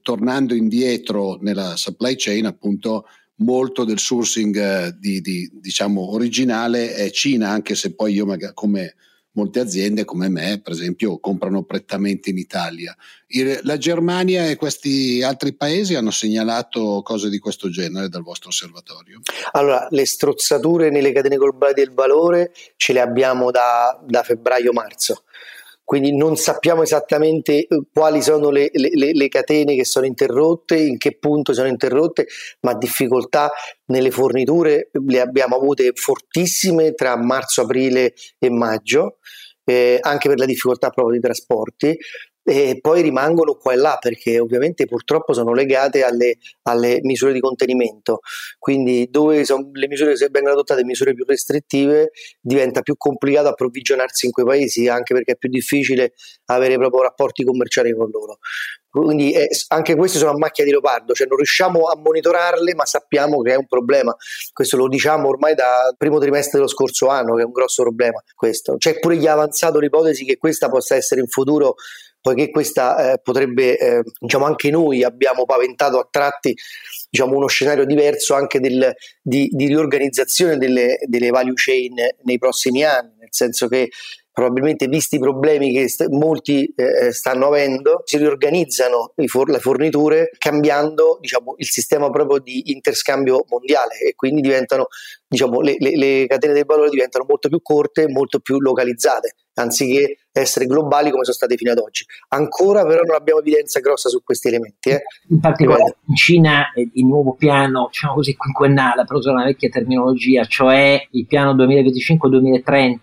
tornando indietro nella supply chain, appunto molto del sourcing eh, di, di, diciamo originale è Cina, anche se poi io come molte aziende come me, per esempio, comprano prettamente in Italia. La Germania e questi altri paesi hanno segnalato cose di questo genere dal vostro osservatorio? Allora, le strozzature nelle catene globali del valore ce le abbiamo da, da febbraio-marzo quindi non sappiamo esattamente eh, quali sono le, le, le, catene che sono interrotte, in che punto sono interrotte, ma difficoltà nelle forniture le abbiamo avute fortissime tra marzo, aprile e maggio, eh, anche per la difficoltà proprio dei trasporti e poi rimangono qua e là perché ovviamente purtroppo sono legate alle, alle misure di contenimento. Quindi dove sono le misure, se vengono adottate misure più restrittive, diventa più complicato approvvigionarsi in quei paesi, anche perché è più difficile avere proprio rapporti commerciali con loro. Quindi eh, anche queste sono a macchia di leopardo, cioè non riusciamo a monitorarle, ma sappiamo che è un problema. Questo lo diciamo ormai dal primo trimestre dello scorso anno, che è un grosso problema. Questo. C'è pure chi ha avanzato l'ipotesi che questa possa essere in futuro poiché questa eh, potrebbe, eh, diciamo anche noi abbiamo paventato a tratti diciamo, uno scenario diverso anche del, di, di, riorganizzazione delle, delle value chain nei prossimi anni, nel senso che probabilmente visti i problemi che st- molti eh, eh, stanno avendo, si riorganizzano for- le forniture cambiando diciamo, il sistema proprio di interscambio mondiale e quindi diciamo, le, le, le catene del valore diventano molto più corte, molto più localizzate anziché essere globali come sono state fino ad oggi. Ancora però non abbiamo evidenza grossa su questi elementi. Eh. In particolare in Cina il nuovo piano, diciamo così, quinquennale, per usare una vecchia terminologia, cioè il piano 2025-2030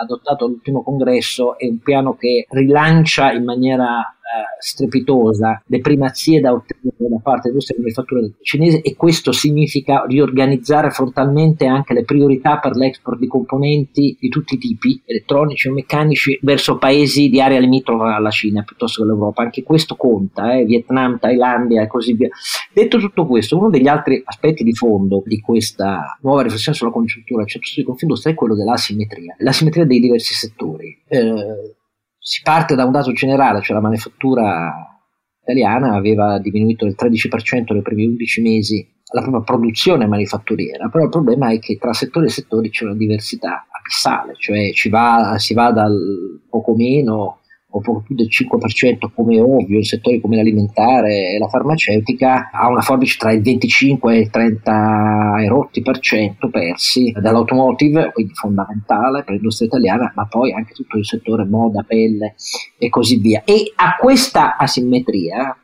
adottato all'ultimo congresso, è un piano che rilancia in maniera strepitosa le primazie da ottenere da parte dell'industria manifattura cinese e questo significa riorganizzare frontalmente anche le priorità per l'export di componenti di tutti i tipi, elettronici e meccanici, verso paesi di area limitrofa alla Cina piuttosto che all'Europa. Anche questo conta, eh? Vietnam, Thailandia e così via. Detto tutto questo, uno degli altri aspetti di fondo di questa nuova riflessione sulla congiuntura, cioè di Confindustria, è quello dell'asimmetria, l'asimmetria dei diversi settori. Eh, si parte da un dato generale, cioè la manifattura italiana aveva diminuito del 13% nei primi 11 mesi la propria produzione manifatturiera, però il problema è che tra settori e settori c'è una diversità abissale, cioè va, si va dal poco meno o più del 5% come ovvio in settori come l'alimentare e la farmaceutica ha una forbice tra il 25 e il 30 erotti per cento persi dall'automotive, quindi fondamentale per l'industria italiana, ma poi anche tutto il settore moda, pelle e così via. E a questa asimmetria,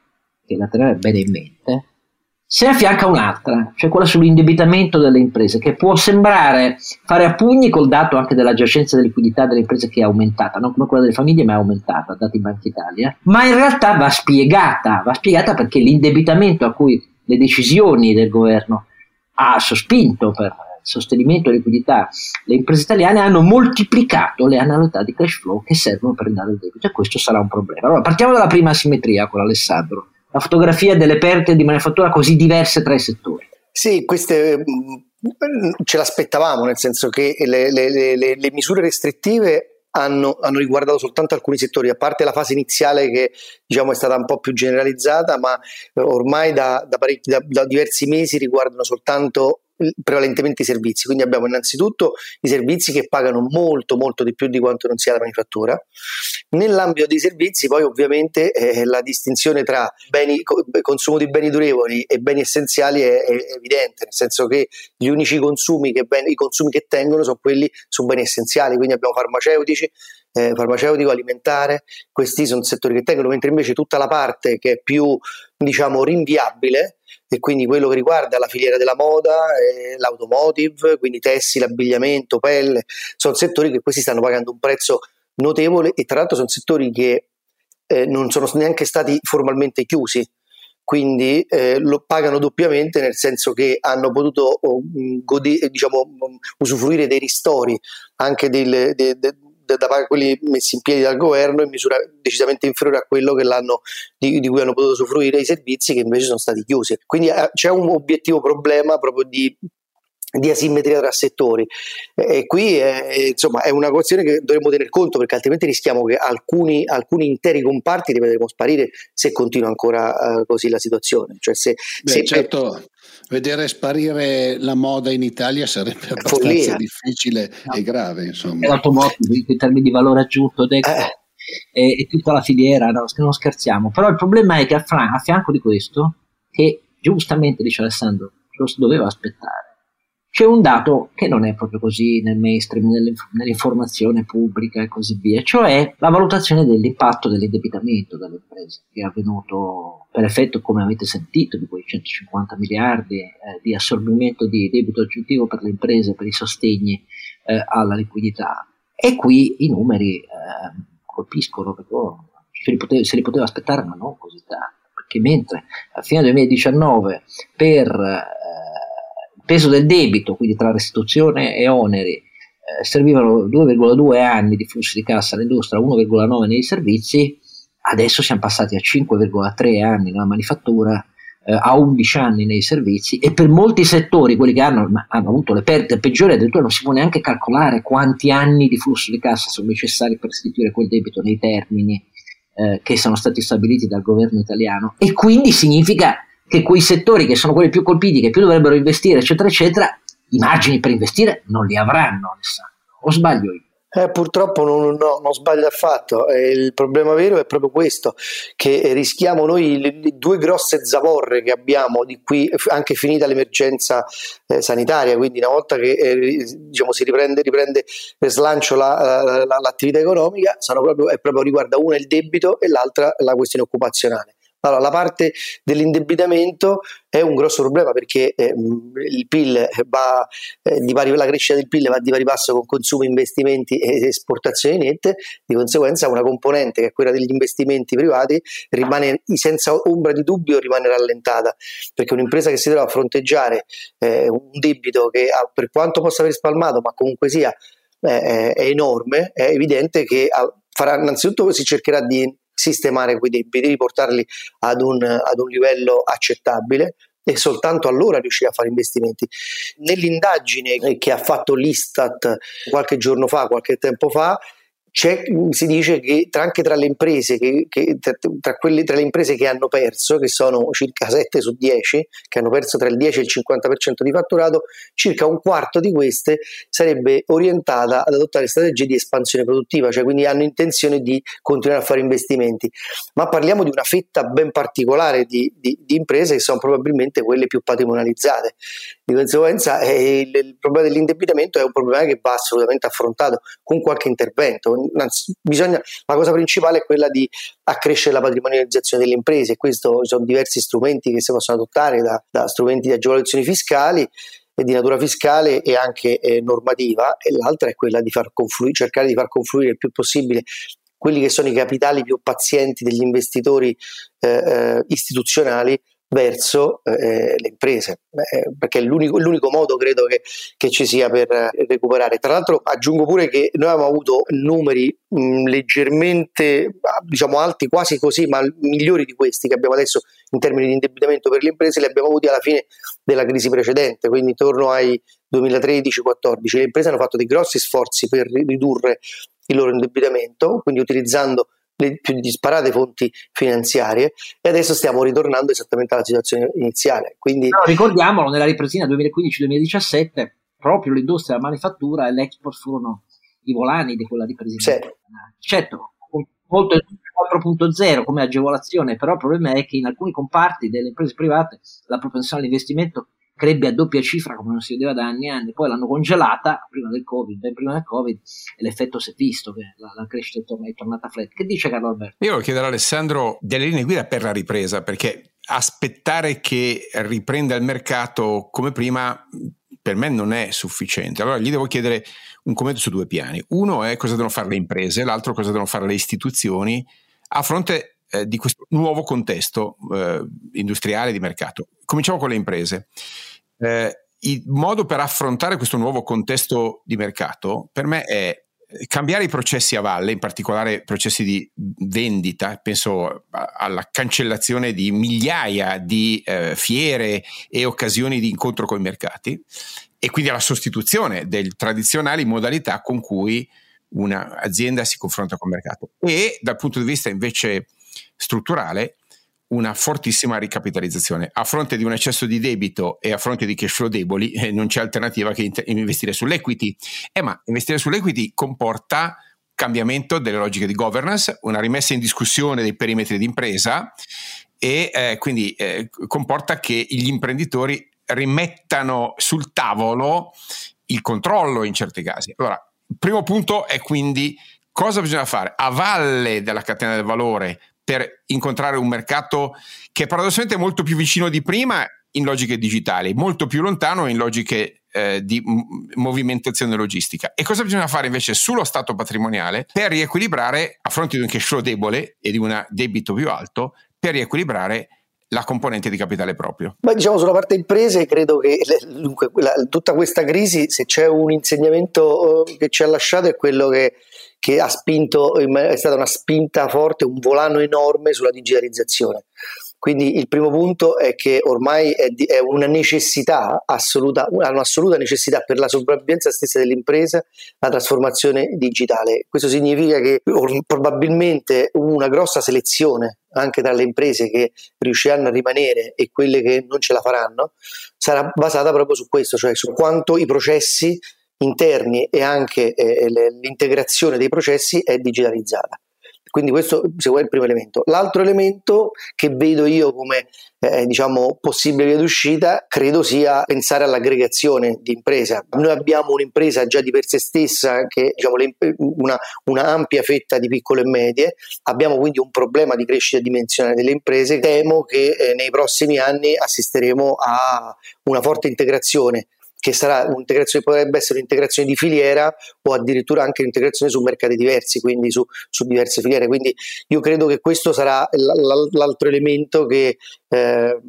che la tenere bene in mente, se ne affianca un'altra, cioè quella sull'indebitamento delle imprese, che può sembrare fare a pugni col dato anche della giacenza di liquidità delle imprese che è aumentata, non come quella delle famiglie, ma è aumentata, dati Banca Italia, ma in realtà va spiegata, va spiegata perché l'indebitamento a cui le decisioni del governo ha sospinto per sostenimento della liquidità le imprese italiane hanno moltiplicato le annualità di cash flow che servono per ridare il debito e questo sarà un problema. Allora partiamo dalla prima simmetria con Alessandro la fotografia delle perdite di manifattura così diverse tra i settori. Sì, queste mm, ce l'aspettavamo, nel senso che le, le, le, le misure restrittive hanno, hanno, riguardato soltanto alcuni settori, a parte la fase iniziale che diciamo, è stata un po' più generalizzata, ma ormai da, da, da, da diversi mesi riguardano soltanto prevalentemente i servizi, quindi abbiamo innanzitutto i servizi che pagano molto molto di più di quanto non sia la manifattura. Nell'ambito dei servizi poi ovviamente eh, la distinzione tra beni, consumo di beni durevoli e beni essenziali è, è, evidente, nel senso che gli unici consumi che, ben, consumi che tengono sono quelli su beni essenziali, quindi abbiamo farmaceutici, eh, farmaceutico, alimentare, questi sono settori che tengono, mentre invece tutta la parte che è più diciamo rinviabile e quindi quello che riguarda la filiera della moda, eh, l'automotive, quindi tessile, abbigliamento, pelle, sono settori che questi stanno pagando un prezzo notevole e tra l'altro sono settori che eh, non sono neanche stati formalmente chiusi, quindi eh, lo pagano doppiamente nel senso che hanno potuto oh, godere, diciamo, usufruire dei ristori anche del, de, de, de, da quelli messi in piedi dal governo in misura decisamente inferiore a quello di, di, cui hanno potuto usufruire i servizi che invece sono stati chiusi. Quindi eh, c'è un obiettivo problema proprio di di asimmetria tra settori e qui è, insomma, è una questione che dovremmo tener conto perché altrimenti rischiamo che alcuni, alcuni interi comparti li vedremo sparire se continua ancora uh, così la situazione cioè se, Beh, se certo per... vedere sparire la moda in Italia sarebbe abbastanza Follia. difficile no. e grave insomma l'automobile in termini di valore aggiunto eh. e, e, tutta la filiera no, non scherziamo però il problema è che a, a fianco di questo che giustamente dice Alessandro lo si doveva aspettare c'è un dato che non è proprio così nel mainstream, nell'informazione pubblica e così via, cioè la valutazione dell'impatto dell'indebitamento delle imprese, che è avvenuto per effetto, come avete sentito, di quei 150 miliardi eh, di assorbimento di debito aggiuntivo per le imprese, per i sostegni eh, alla liquidità. E qui i numeri eh, colpiscono, perché oh, se, li poteva, se li poteva aspettare, ma non così tanto, perché mentre a fine 2019 per eh, peso del debito, quindi tra restituzione e oneri, eh, servivano 2,2 anni di flussi di cassa all'industria, 1,9 nei servizi, adesso siamo passati a 5,3 anni nella manifattura, eh, a 11 anni nei servizi e per molti settori, quelli che hanno, hanno avuto le perdite peggiori, addirittura non si può neanche calcolare quanti anni di flusso di cassa sono necessari per restituire quel debito nei termini eh, che sono stati stabiliti dal governo italiano e quindi significa che quei settori che sono quelli più colpiti, che più dovrebbero investire, eccetera, eccetera, i margini per investire non li avranno, Alessandro. O sbaglio io? Eh, purtroppo non, no, non sbaglio affatto. Eh, il problema vero è proprio questo: che rischiamo noi le, le due grosse zavorre che abbiamo di qui, anche finita l'emergenza eh, sanitaria. Quindi, una volta che eh, diciamo, si riprende, riprende slancio la, la, l'attività economica, proprio, proprio riguarda una il debito e l'altra la questione occupazionale. Allora, la parte dell'indebitamento è un grosso problema perché eh, il PIL va eh, di pari, la crescita del PIL va di pari passo con consumo, investimenti ed esportazioni nette, di conseguenza una componente che è quella degli investimenti privati rimane senza ombra di dubbio rimane rallentata. Perché un'impresa che si trova a fronteggiare eh, un debito che ha, per quanto possa aver spalmato ma comunque sia eh, è enorme, è evidente che farà innanzitutto si cercherà di sistemare quei debiti, riportarli ad un, ad un livello accettabile e soltanto allora riuscire a fare investimenti. Nell'indagine che ha fatto l'Istat qualche giorno fa, qualche tempo fa, si dice che tra, anche tra le imprese che, che, tra, quelle, tra le imprese che hanno perso, che sono circa 7 su 10, che hanno perso tra il 10 e il 50% di fatturato, circa un quarto di queste sarebbe orientata ad adottare strategie di espansione produttiva, cioè quindi hanno intenzione di continuare a fare investimenti. Ma parliamo di una fetta ben particolare di, di, di imprese che sono probabilmente quelle più patrimonializzate. Di conseguenza eh, il, il problema dell'indebitamento è un problema che va assolutamente affrontato con qualche intervento. Bisogna, la cosa principale è quella di accrescere la patrimonializzazione delle imprese. E questo sono diversi strumenti che si possono adottare da, da strumenti di agevolazioni fiscali di natura fiscale e anche eh, normativa e l'altra è quella di far confluire, cercare di far confluire il più possibile quelli che sono i capitali più pazienti degli investitori eh, eh istituzionali verso eh, le imprese, eh, perché è l'unico, l'unico, modo credo che, che, ci sia per recuperare. Tra l'altro aggiungo pure che noi abbiamo avuto numeri mh, leggermente diciamo alti, quasi così, ma migliori di questi che abbiamo adesso in termini di indebitamento per le imprese, li abbiamo avuti alla fine della crisi precedente, quindi intorno ai 2013-14. Le imprese hanno fatto dei grossi sforzi per ridurre il loro indebitamento, quindi utilizzando le più disparate fonti finanziarie e adesso stiamo ritornando esattamente alla situazione iniziale. Quindi... Però ricordiamolo, nella ripresina 2015-2017 proprio l'industria della manifattura e l'export furono i volani di quella ripresina. Sì. Certo, molto il 4.0 come agevolazione, però il problema è che in alcuni comparti delle imprese private la propensione all'investimento crebbe a doppia cifra come non si vedeva da anni e anni, poi l'hanno congelata prima del Covid, ben prima del Covid, e l'effetto si è visto, che la, la crescita è, torn- è tornata flat. Che dice Carlo Alberto? Io volevo chiedere a Alessandro delle linee guida per la ripresa, perché aspettare che riprenda il mercato come prima per me non è sufficiente. Allora gli devo chiedere un commento su due piani. Uno è cosa devono fare le imprese, l'altro cosa devono fare le istituzioni a fronte eh, di questo nuovo contesto eh, industriale di mercato. Cominciamo con le imprese. Eh, il modo per affrontare questo nuovo contesto di mercato per me è cambiare i processi a valle, in particolare processi di vendita, penso alla cancellazione di migliaia di eh, fiere e occasioni di incontro con i mercati e quindi alla sostituzione delle tradizionali modalità con cui un'azienda si confronta con il mercato. E dal punto di vista invece strutturale, una fortissima ricapitalizzazione. A fronte di un eccesso di debito e a fronte di cash flow deboli, eh, non c'è alternativa che investire sull'equity. Eh, ma investire sull'equity comporta cambiamento delle logiche di governance, una rimessa in discussione dei perimetri di impresa e eh, quindi eh, comporta che gli imprenditori rimettano sul tavolo il controllo in certi casi. Allora, primo punto è quindi cosa bisogna fare a valle della catena del valore per incontrare un mercato che paradossalmente è molto più vicino di prima in logiche digitali, molto più lontano in logiche eh, di movimentazione logistica. E cosa bisogna fare invece sullo stato patrimoniale per riequilibrare, a fronte di un cash flow debole e di un debito più alto, per riequilibrare la componente di capitale proprio? Ma diciamo sulla parte imprese credo che dunque, la, tutta questa crisi, se c'è un insegnamento eh, che ci ha lasciato è quello che che ha spinto, è stata una spinta forte, un volano enorme sulla digitalizzazione. Quindi il primo punto è che ormai è, di, è una necessità assoluta, un'assoluta necessità per la sopravvivenza stessa dell'impresa la trasformazione digitale. Questo significa che probabilmente una grossa selezione anche tra le imprese che riusciranno a rimanere e quelle che non ce la faranno sarà basata proprio su questo, cioè su quanto i processi interni e anche eh, l'integrazione dei processi è digitalizzata. Quindi questo se vuoi, è il primo elemento. L'altro elemento che vedo io come eh, diciamo, possibile via d'uscita credo sia pensare all'aggregazione di impresa. Noi abbiamo un'impresa già di per sé stessa che diciamo, una, una ampia fetta di piccole e medie, abbiamo quindi un problema di crescita dimensionale delle imprese. Temo che eh, nei prossimi anni assisteremo a una forte integrazione che sarà un'integrazione, potrebbe essere un'integrazione di filiera o addirittura anche un'integrazione su mercati diversi, quindi su, su diverse filiere. Quindi io credo che questo sarà l'altro elemento che eh,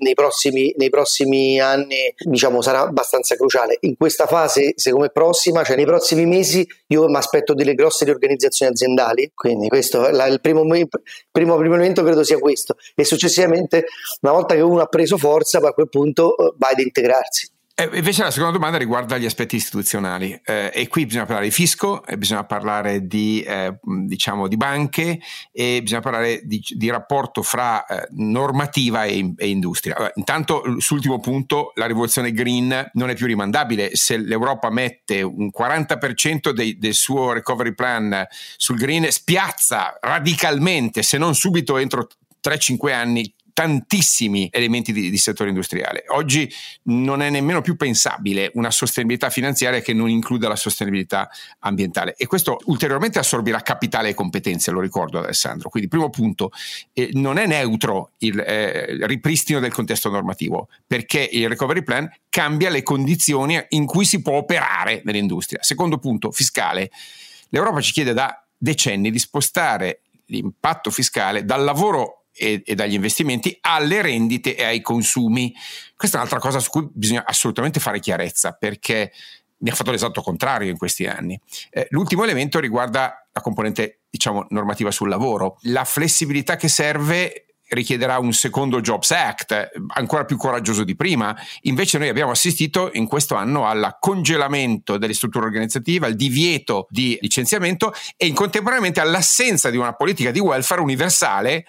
nei, prossimi, nei prossimi, anni diciamo, sarà abbastanza cruciale. In questa fase, secondo me prossima, cioè nei prossimi mesi, io mi aspetto delle grosse riorganizzazioni aziendali, quindi questo la, il primo, primo, primo elemento credo sia questo e successivamente una volta che uno ha preso forza, a quel punto eh, va ad integrarsi. Eh, invece la seconda domanda riguarda gli aspetti istituzionali eh, e qui bisogna parlare di fisco, bisogna parlare di, eh, diciamo, di banche e bisogna parlare di, di rapporto fra eh, normativa e, e industria. Allora, intanto sull'ultimo punto la rivoluzione green non è più rimandabile, se l'Europa mette un 40% dei, del suo recovery plan sul green spiazza radicalmente, se non subito entro 3-5 anni tantissimi elementi di, di, settore industriale. Oggi non è nemmeno più pensabile una sostenibilità finanziaria che non includa la sostenibilità ambientale e questo ulteriormente assorbirà capitale e competenze, lo ricordo Alessandro. Quindi primo punto, eh, non è neutro il eh, ripristino del contesto normativo perché il recovery plan cambia le condizioni in cui si può operare nell'industria. Secondo punto, fiscale. L'Europa ci chiede da decenni di spostare l'impatto fiscale dal lavoro e, e, dagli investimenti alle rendite e ai consumi. Questa è un'altra cosa su cui bisogna assolutamente fare chiarezza perché mi ha fatto l'esatto contrario in questi anni. Eh, l'ultimo elemento riguarda la componente diciamo, normativa sul lavoro. La flessibilità che serve richiederà un secondo Jobs Act, ancora più coraggioso di prima. Invece noi abbiamo assistito in questo anno al congelamento delle strutture organizzative, al divieto di licenziamento e contemporaneamente all'assenza di una politica di welfare universale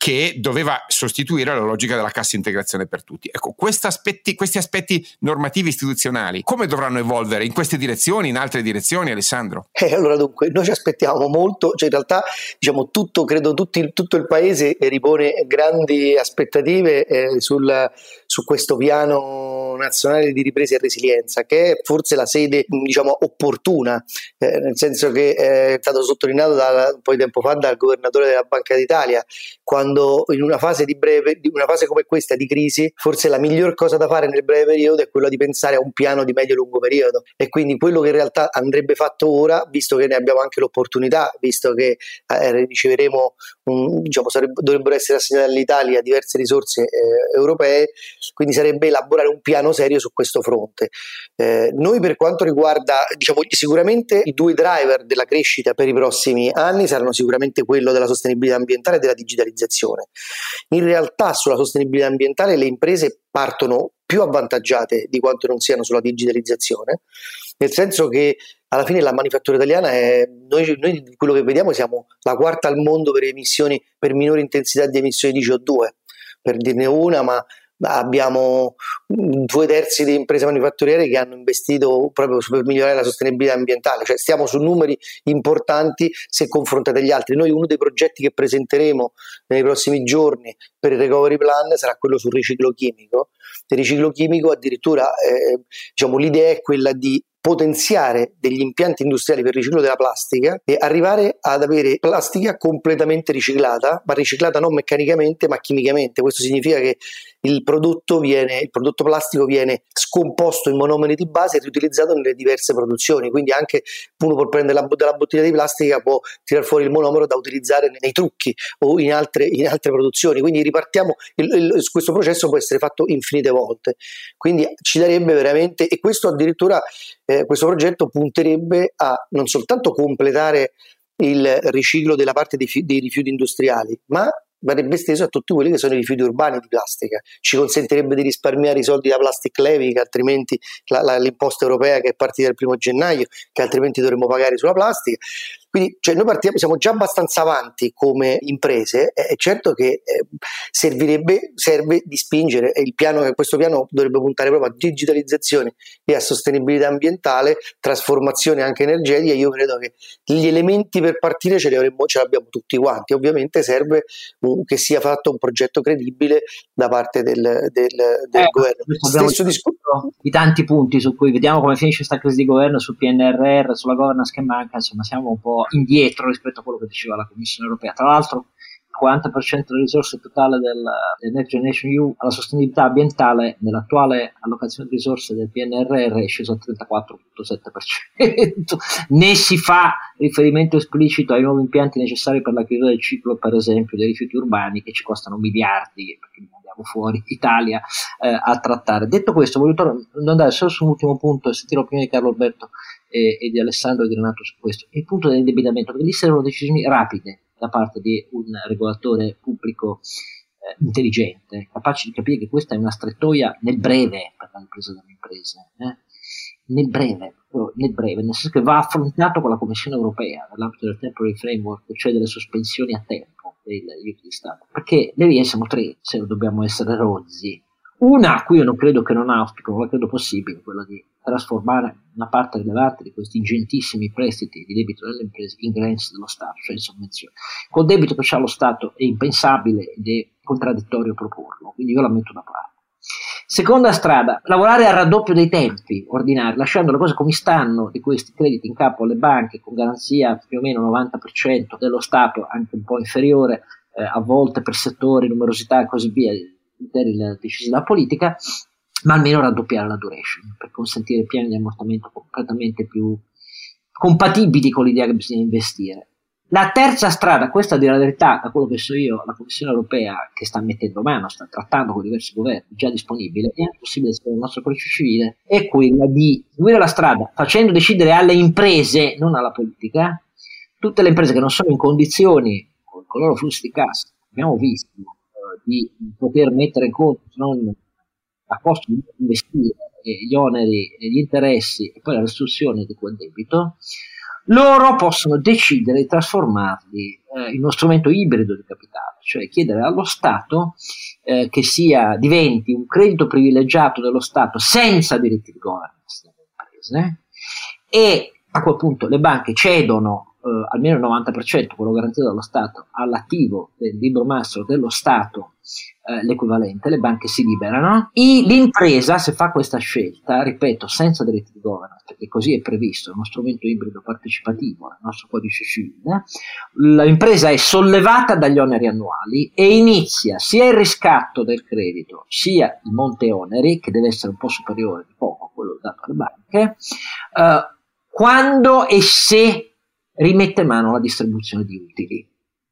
che doveva sostituire la logica della cassa integrazione per tutti. Ecco, aspetti, questi aspetti normativi istituzionali, come dovranno evolvere in queste direzioni, in altre direzioni, Alessandro? Eh, allora dunque, noi ci aspettiamo molto, cioè in realtà diciamo tutto, credo tutti, tutto il paese ripone grandi aspettative eh, sul, su questo piano nazionale di ripresa e resilienza, che è forse la sede diciamo, opportuna, eh, nel senso che eh, è stato sottolineato da, un po' di tempo fa dal governatore della Banca d'Italia, quando in una fase breve, una fase come questa di crisi, forse la miglior cosa da fare nel breve periodo è quella di pensare a un piano di medio-lungo periodo. E quindi quello che in realtà andrebbe fatto ora, visto che ne abbiamo anche l'opportunità, visto che eh, riceveremo, un, diciamo, sarebbe, dovrebbero essere assegnate all'Italia diverse risorse eh, europee, quindi sarebbe elaborare un piano serio su questo fronte. Eh, noi per quanto riguarda, diciamo, sicuramente i due driver della crescita per i prossimi anni saranno sicuramente quello della sostenibilità ambientale e della digitalizzazione. In realtà sulla sostenibilità ambientale le imprese partono più avvantaggiate di quanto non siano sulla digitalizzazione, nel senso che alla fine la manifattura italiana è noi, noi quello che vediamo siamo la quarta al mondo per emissioni per minore intensità di emissioni di CO2 per dirne una ma abbiamo due terzi di imprese manifatturiere che hanno investito proprio per migliorare la sostenibilità ambientale, cioè stiamo su numeri importanti se confrontati agli altri. Noi uno dei progetti che presenteremo nei prossimi giorni per il recovery plan sarà quello sul riciclo chimico. Il riciclo chimico addirittura eh, diciamo, l'idea è quella di potenziare degli impianti industriali per il riciclo della plastica e arrivare ad avere plastica completamente riciclata, ma riciclata non meccanicamente ma chimicamente. Questo significa che il prodotto, viene, il prodotto plastico viene scomposto in monomeri di base e riutilizzato nelle diverse produzioni. Quindi anche uno può prendere la, della bottiglia di plastica può tirare fuori il monomero da utilizzare nei, nei trucchi o in altre, in altre, produzioni. Quindi ripartiamo, il, il, questo processo può essere fatto infinite volte. Quindi ci darebbe veramente, e questo addirittura eh, questo progetto punterebbe a non soltanto completare il riciclo della parte dei, dei rifiuti industriali, ma verrebbe esteso a tutti quelli che sono i rifiuti urbani di plastica. Ci consentirebbe di risparmiare i soldi da plastic levy, che altrimenti la, la, l'imposta europea che è partita il primo gennaio, che altrimenti dovremmo pagare sulla plastica. Quindi cioè, noi partiamo, siamo già abbastanza avanti come imprese, è certo che eh, servirebbe, serve di spingere il piano, questo piano dovrebbe puntare proprio a digitalizzazione e a sostenibilità ambientale, trasformazione anche energetica. Io credo che gli elementi per partire ce li, avremmo, ce li abbiamo tutti quanti. Ovviamente serve un, che sia fatto un progetto credibile da parte del, del, del eh, governo. Stesso discorso di tanti punti su cui vediamo come finisce questa crisi di governo sul PNRR, sulla governance che manca, insomma siamo un po' indietro rispetto a quello che diceva la Commissione europea. Tra l'altro, il 40% delle risorse totali del, del Next Generation EU alla sostenibilità ambientale nell'attuale allocazione di risorse del PNRR è sceso al 34,7%. <laughs> ne si fa riferimento esplicito ai nuovi impianti necessari per la chiusura del ciclo, per esempio, dei rifiuti urbani che ci costano miliardi, perché andiamo fuori Italia eh, a trattare. Detto questo, voglio tornare, andare solo su un ultimo punto e sentire l'opinione di Carlo Alberto e, e, di Alessandro e di Renato su questo. Il punto dell'indebitamento, perché lì servono decisioni rapide da parte di un regolatore pubblico eh, intelligente, capace di capire che questa è una strettoia nel breve per la ripresa delle imprese. Eh? Nel breve, nel breve, nel senso che va affrontato con la Commissione europea nell'ambito del temporary framework, cioè delle sospensioni a tempo degli aiuti di Stato. Perché le vie sono tre, se dobbiamo essere rozzi. Una a cui io non credo che non auspico, non la credo possibile, quella di trasformare una parte rilevante di questi ingentissimi prestiti di debito delle imprese in grants dello Stato, cioè in sovvenzioni. Col debito che c'ha lo Stato è impensabile ed è contraddittorio proporlo, quindi io la metto da parte. Seconda strada, lavorare al raddoppio dei tempi ordinari, lasciando le cose come stanno di questi crediti in capo alle banche con garanzia più o meno 90% dello Stato, anche un po' inferiore, eh, a volte per settori, numerosità e così via, decisi dalla politica, ma almeno raddoppiare la duration per consentire piani di ammortamento completamente più compatibili con l'idea che bisogna investire. La terza strada, questa di la verità, da quello che so io, la Commissione europea che sta mettendo mano, sta trattando con diversi governi già disponibile, è possibile sul nostro codice civile, è quella di seguire la strada facendo decidere alle imprese, non alla politica, tutte le imprese che non sono in condizioni, con, i loro flussi di cassa, abbiamo visto, eh, di poter mettere in conto, se non a costo di investire gli oneri gli interessi e poi la restrizione di quel debito, loro possono decidere di trasformarli eh, in uno strumento ibrido di capitale, cioè chiedere allo Stato eh, che sia, diventi un credito privilegiato dello Stato senza diritti di governance delle imprese e a quel punto le banche cedono eh, almeno il 90%, quello garantito dallo Stato, all'attivo del libro mastro dello Stato eh, l'equivalente, le banche si liberano. I, l'impresa, se fa questa scelta, ripeto, senza diritti di governance, perché così è previsto, è uno strumento ibrido partecipativo nel nostro codice civile, l'impresa è sollevata dagli oneri annuali e inizia sia il riscatto del credito, sia il monte oneri, che deve essere un po' superiore di poco a quello dato alle banche, eh, quando e se rimette mano alla distribuzione di utili,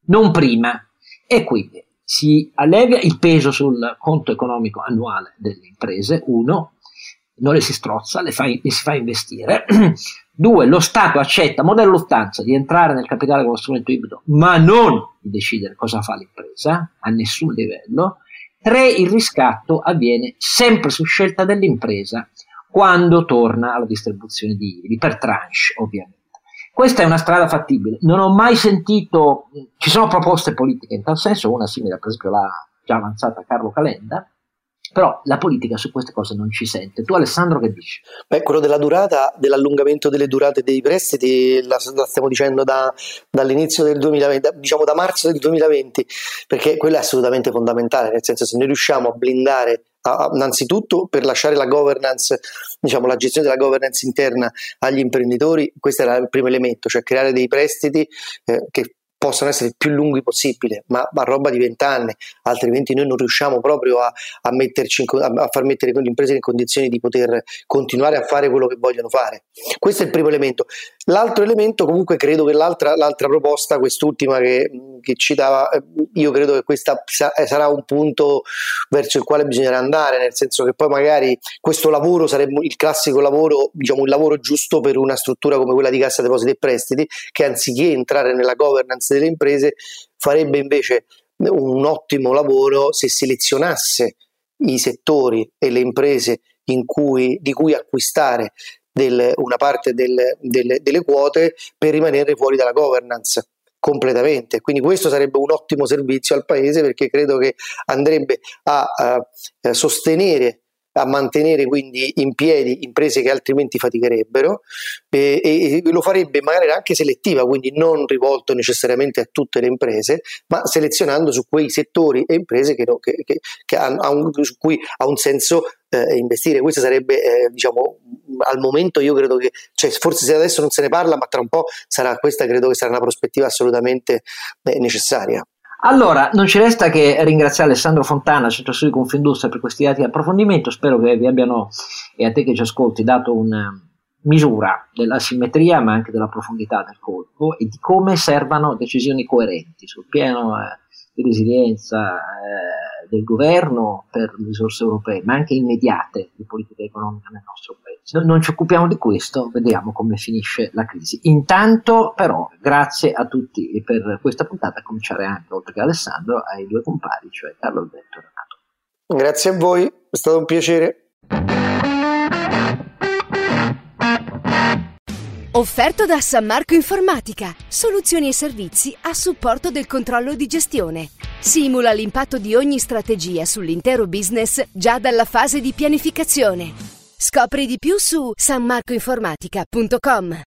non prima. E quindi si allevia il peso sul conto economico annuale delle imprese, uno, non le si strozza, le, fa, le si fa investire. <clears throat> Due, lo Stato accetta, modello Lufthansa, di entrare nel capitale con lo strumento ibrido, ma non di decidere cosa fa l'impresa, a nessun livello. Tre, il riscatto avviene sempre su scelta dell'impresa quando torna alla distribuzione di IVI, per tranche ovviamente. Questa è una strada fattibile. Non ho mai sentito, ci sono proposte politiche in tal senso, una simile, per esempio, l'ha già avanzata Carlo Calenda, però la politica su queste cose non ci sente. Tu Alessandro che dici? Beh, quello della durata, dell'allungamento delle durate dei prestiti, la, la stiamo dicendo da, dall'inizio del 2020, diciamo da marzo del 2020, perché quello è assolutamente fondamentale, nel senso se noi riusciamo a blindare innanzitutto per lasciare la governance, diciamo la gestione della governance interna agli imprenditori, questo era il primo elemento, cioè creare dei prestiti eh, che possano essere il più lunghi possibile, ma a roba di vent'anni, altrimenti noi non riusciamo proprio a, a, in, a, far mettere le imprese in condizioni di poter continuare a fare quello che vogliono fare. Questo è il primo elemento. L'altro elemento, comunque, credo che l'altra, l'altra proposta, quest'ultima che, che, citava, eh, io credo che questa eh, sarà un punto verso il quale bisognerà andare, nel senso che poi magari questo lavoro sarebbe il classico lavoro, diciamo il lavoro giusto per una struttura come quella di Cassa Depositi e Prestiti, che anziché entrare nella governance delle imprese farebbe invece un ottimo lavoro se selezionasse i settori e le imprese cui, di cui acquistare del, una parte del, del, delle quote per rimanere fuori dalla governance completamente. Quindi questo sarebbe un ottimo servizio al Paese perché credo che andrebbe a, a sostenere a mantenere quindi in piedi imprese che altrimenti faticherebbero e, e, lo farebbe magari anche selettiva, quindi non rivolto necessariamente a tutte le imprese, ma selezionando su quei settori e imprese che, che, che, che hanno, su cui ha un senso eh, investire. Questo sarebbe, eh, diciamo, al momento io credo che, cioè, forse se adesso non se ne parla, ma tra un po' sarà questa, credo che sarà una prospettiva assolutamente eh, necessaria. Allora, non ci resta che ringraziare Alessandro Fontana, Centro Studi Confindustria, per questi dati di approfondimento. Spero che vi abbiano, e a te che ci ascolti, dato una misura della simmetria, ma anche della profondità del colpo e di come servano decisioni coerenti sul piano eh, di resilienza eh, del governo per le risorse europee, ma anche immediate di politica economica nel nostro paese non ci occupiamo di questo, vediamo come finisce la crisi. Intanto però grazie a tutti per questa puntata, a cominciare anche, oltre che Alessandro, ai due compari, cioè Carlo Alberto e Renato. Grazie a voi, è stato un piacere. Offerto da San Marco Informatica, soluzioni e servizi a supporto del controllo di gestione. Simula l'impatto di ogni strategia sull'intero business già dalla fase di pianificazione. Scopri di più su sanmarcoinformatica.com.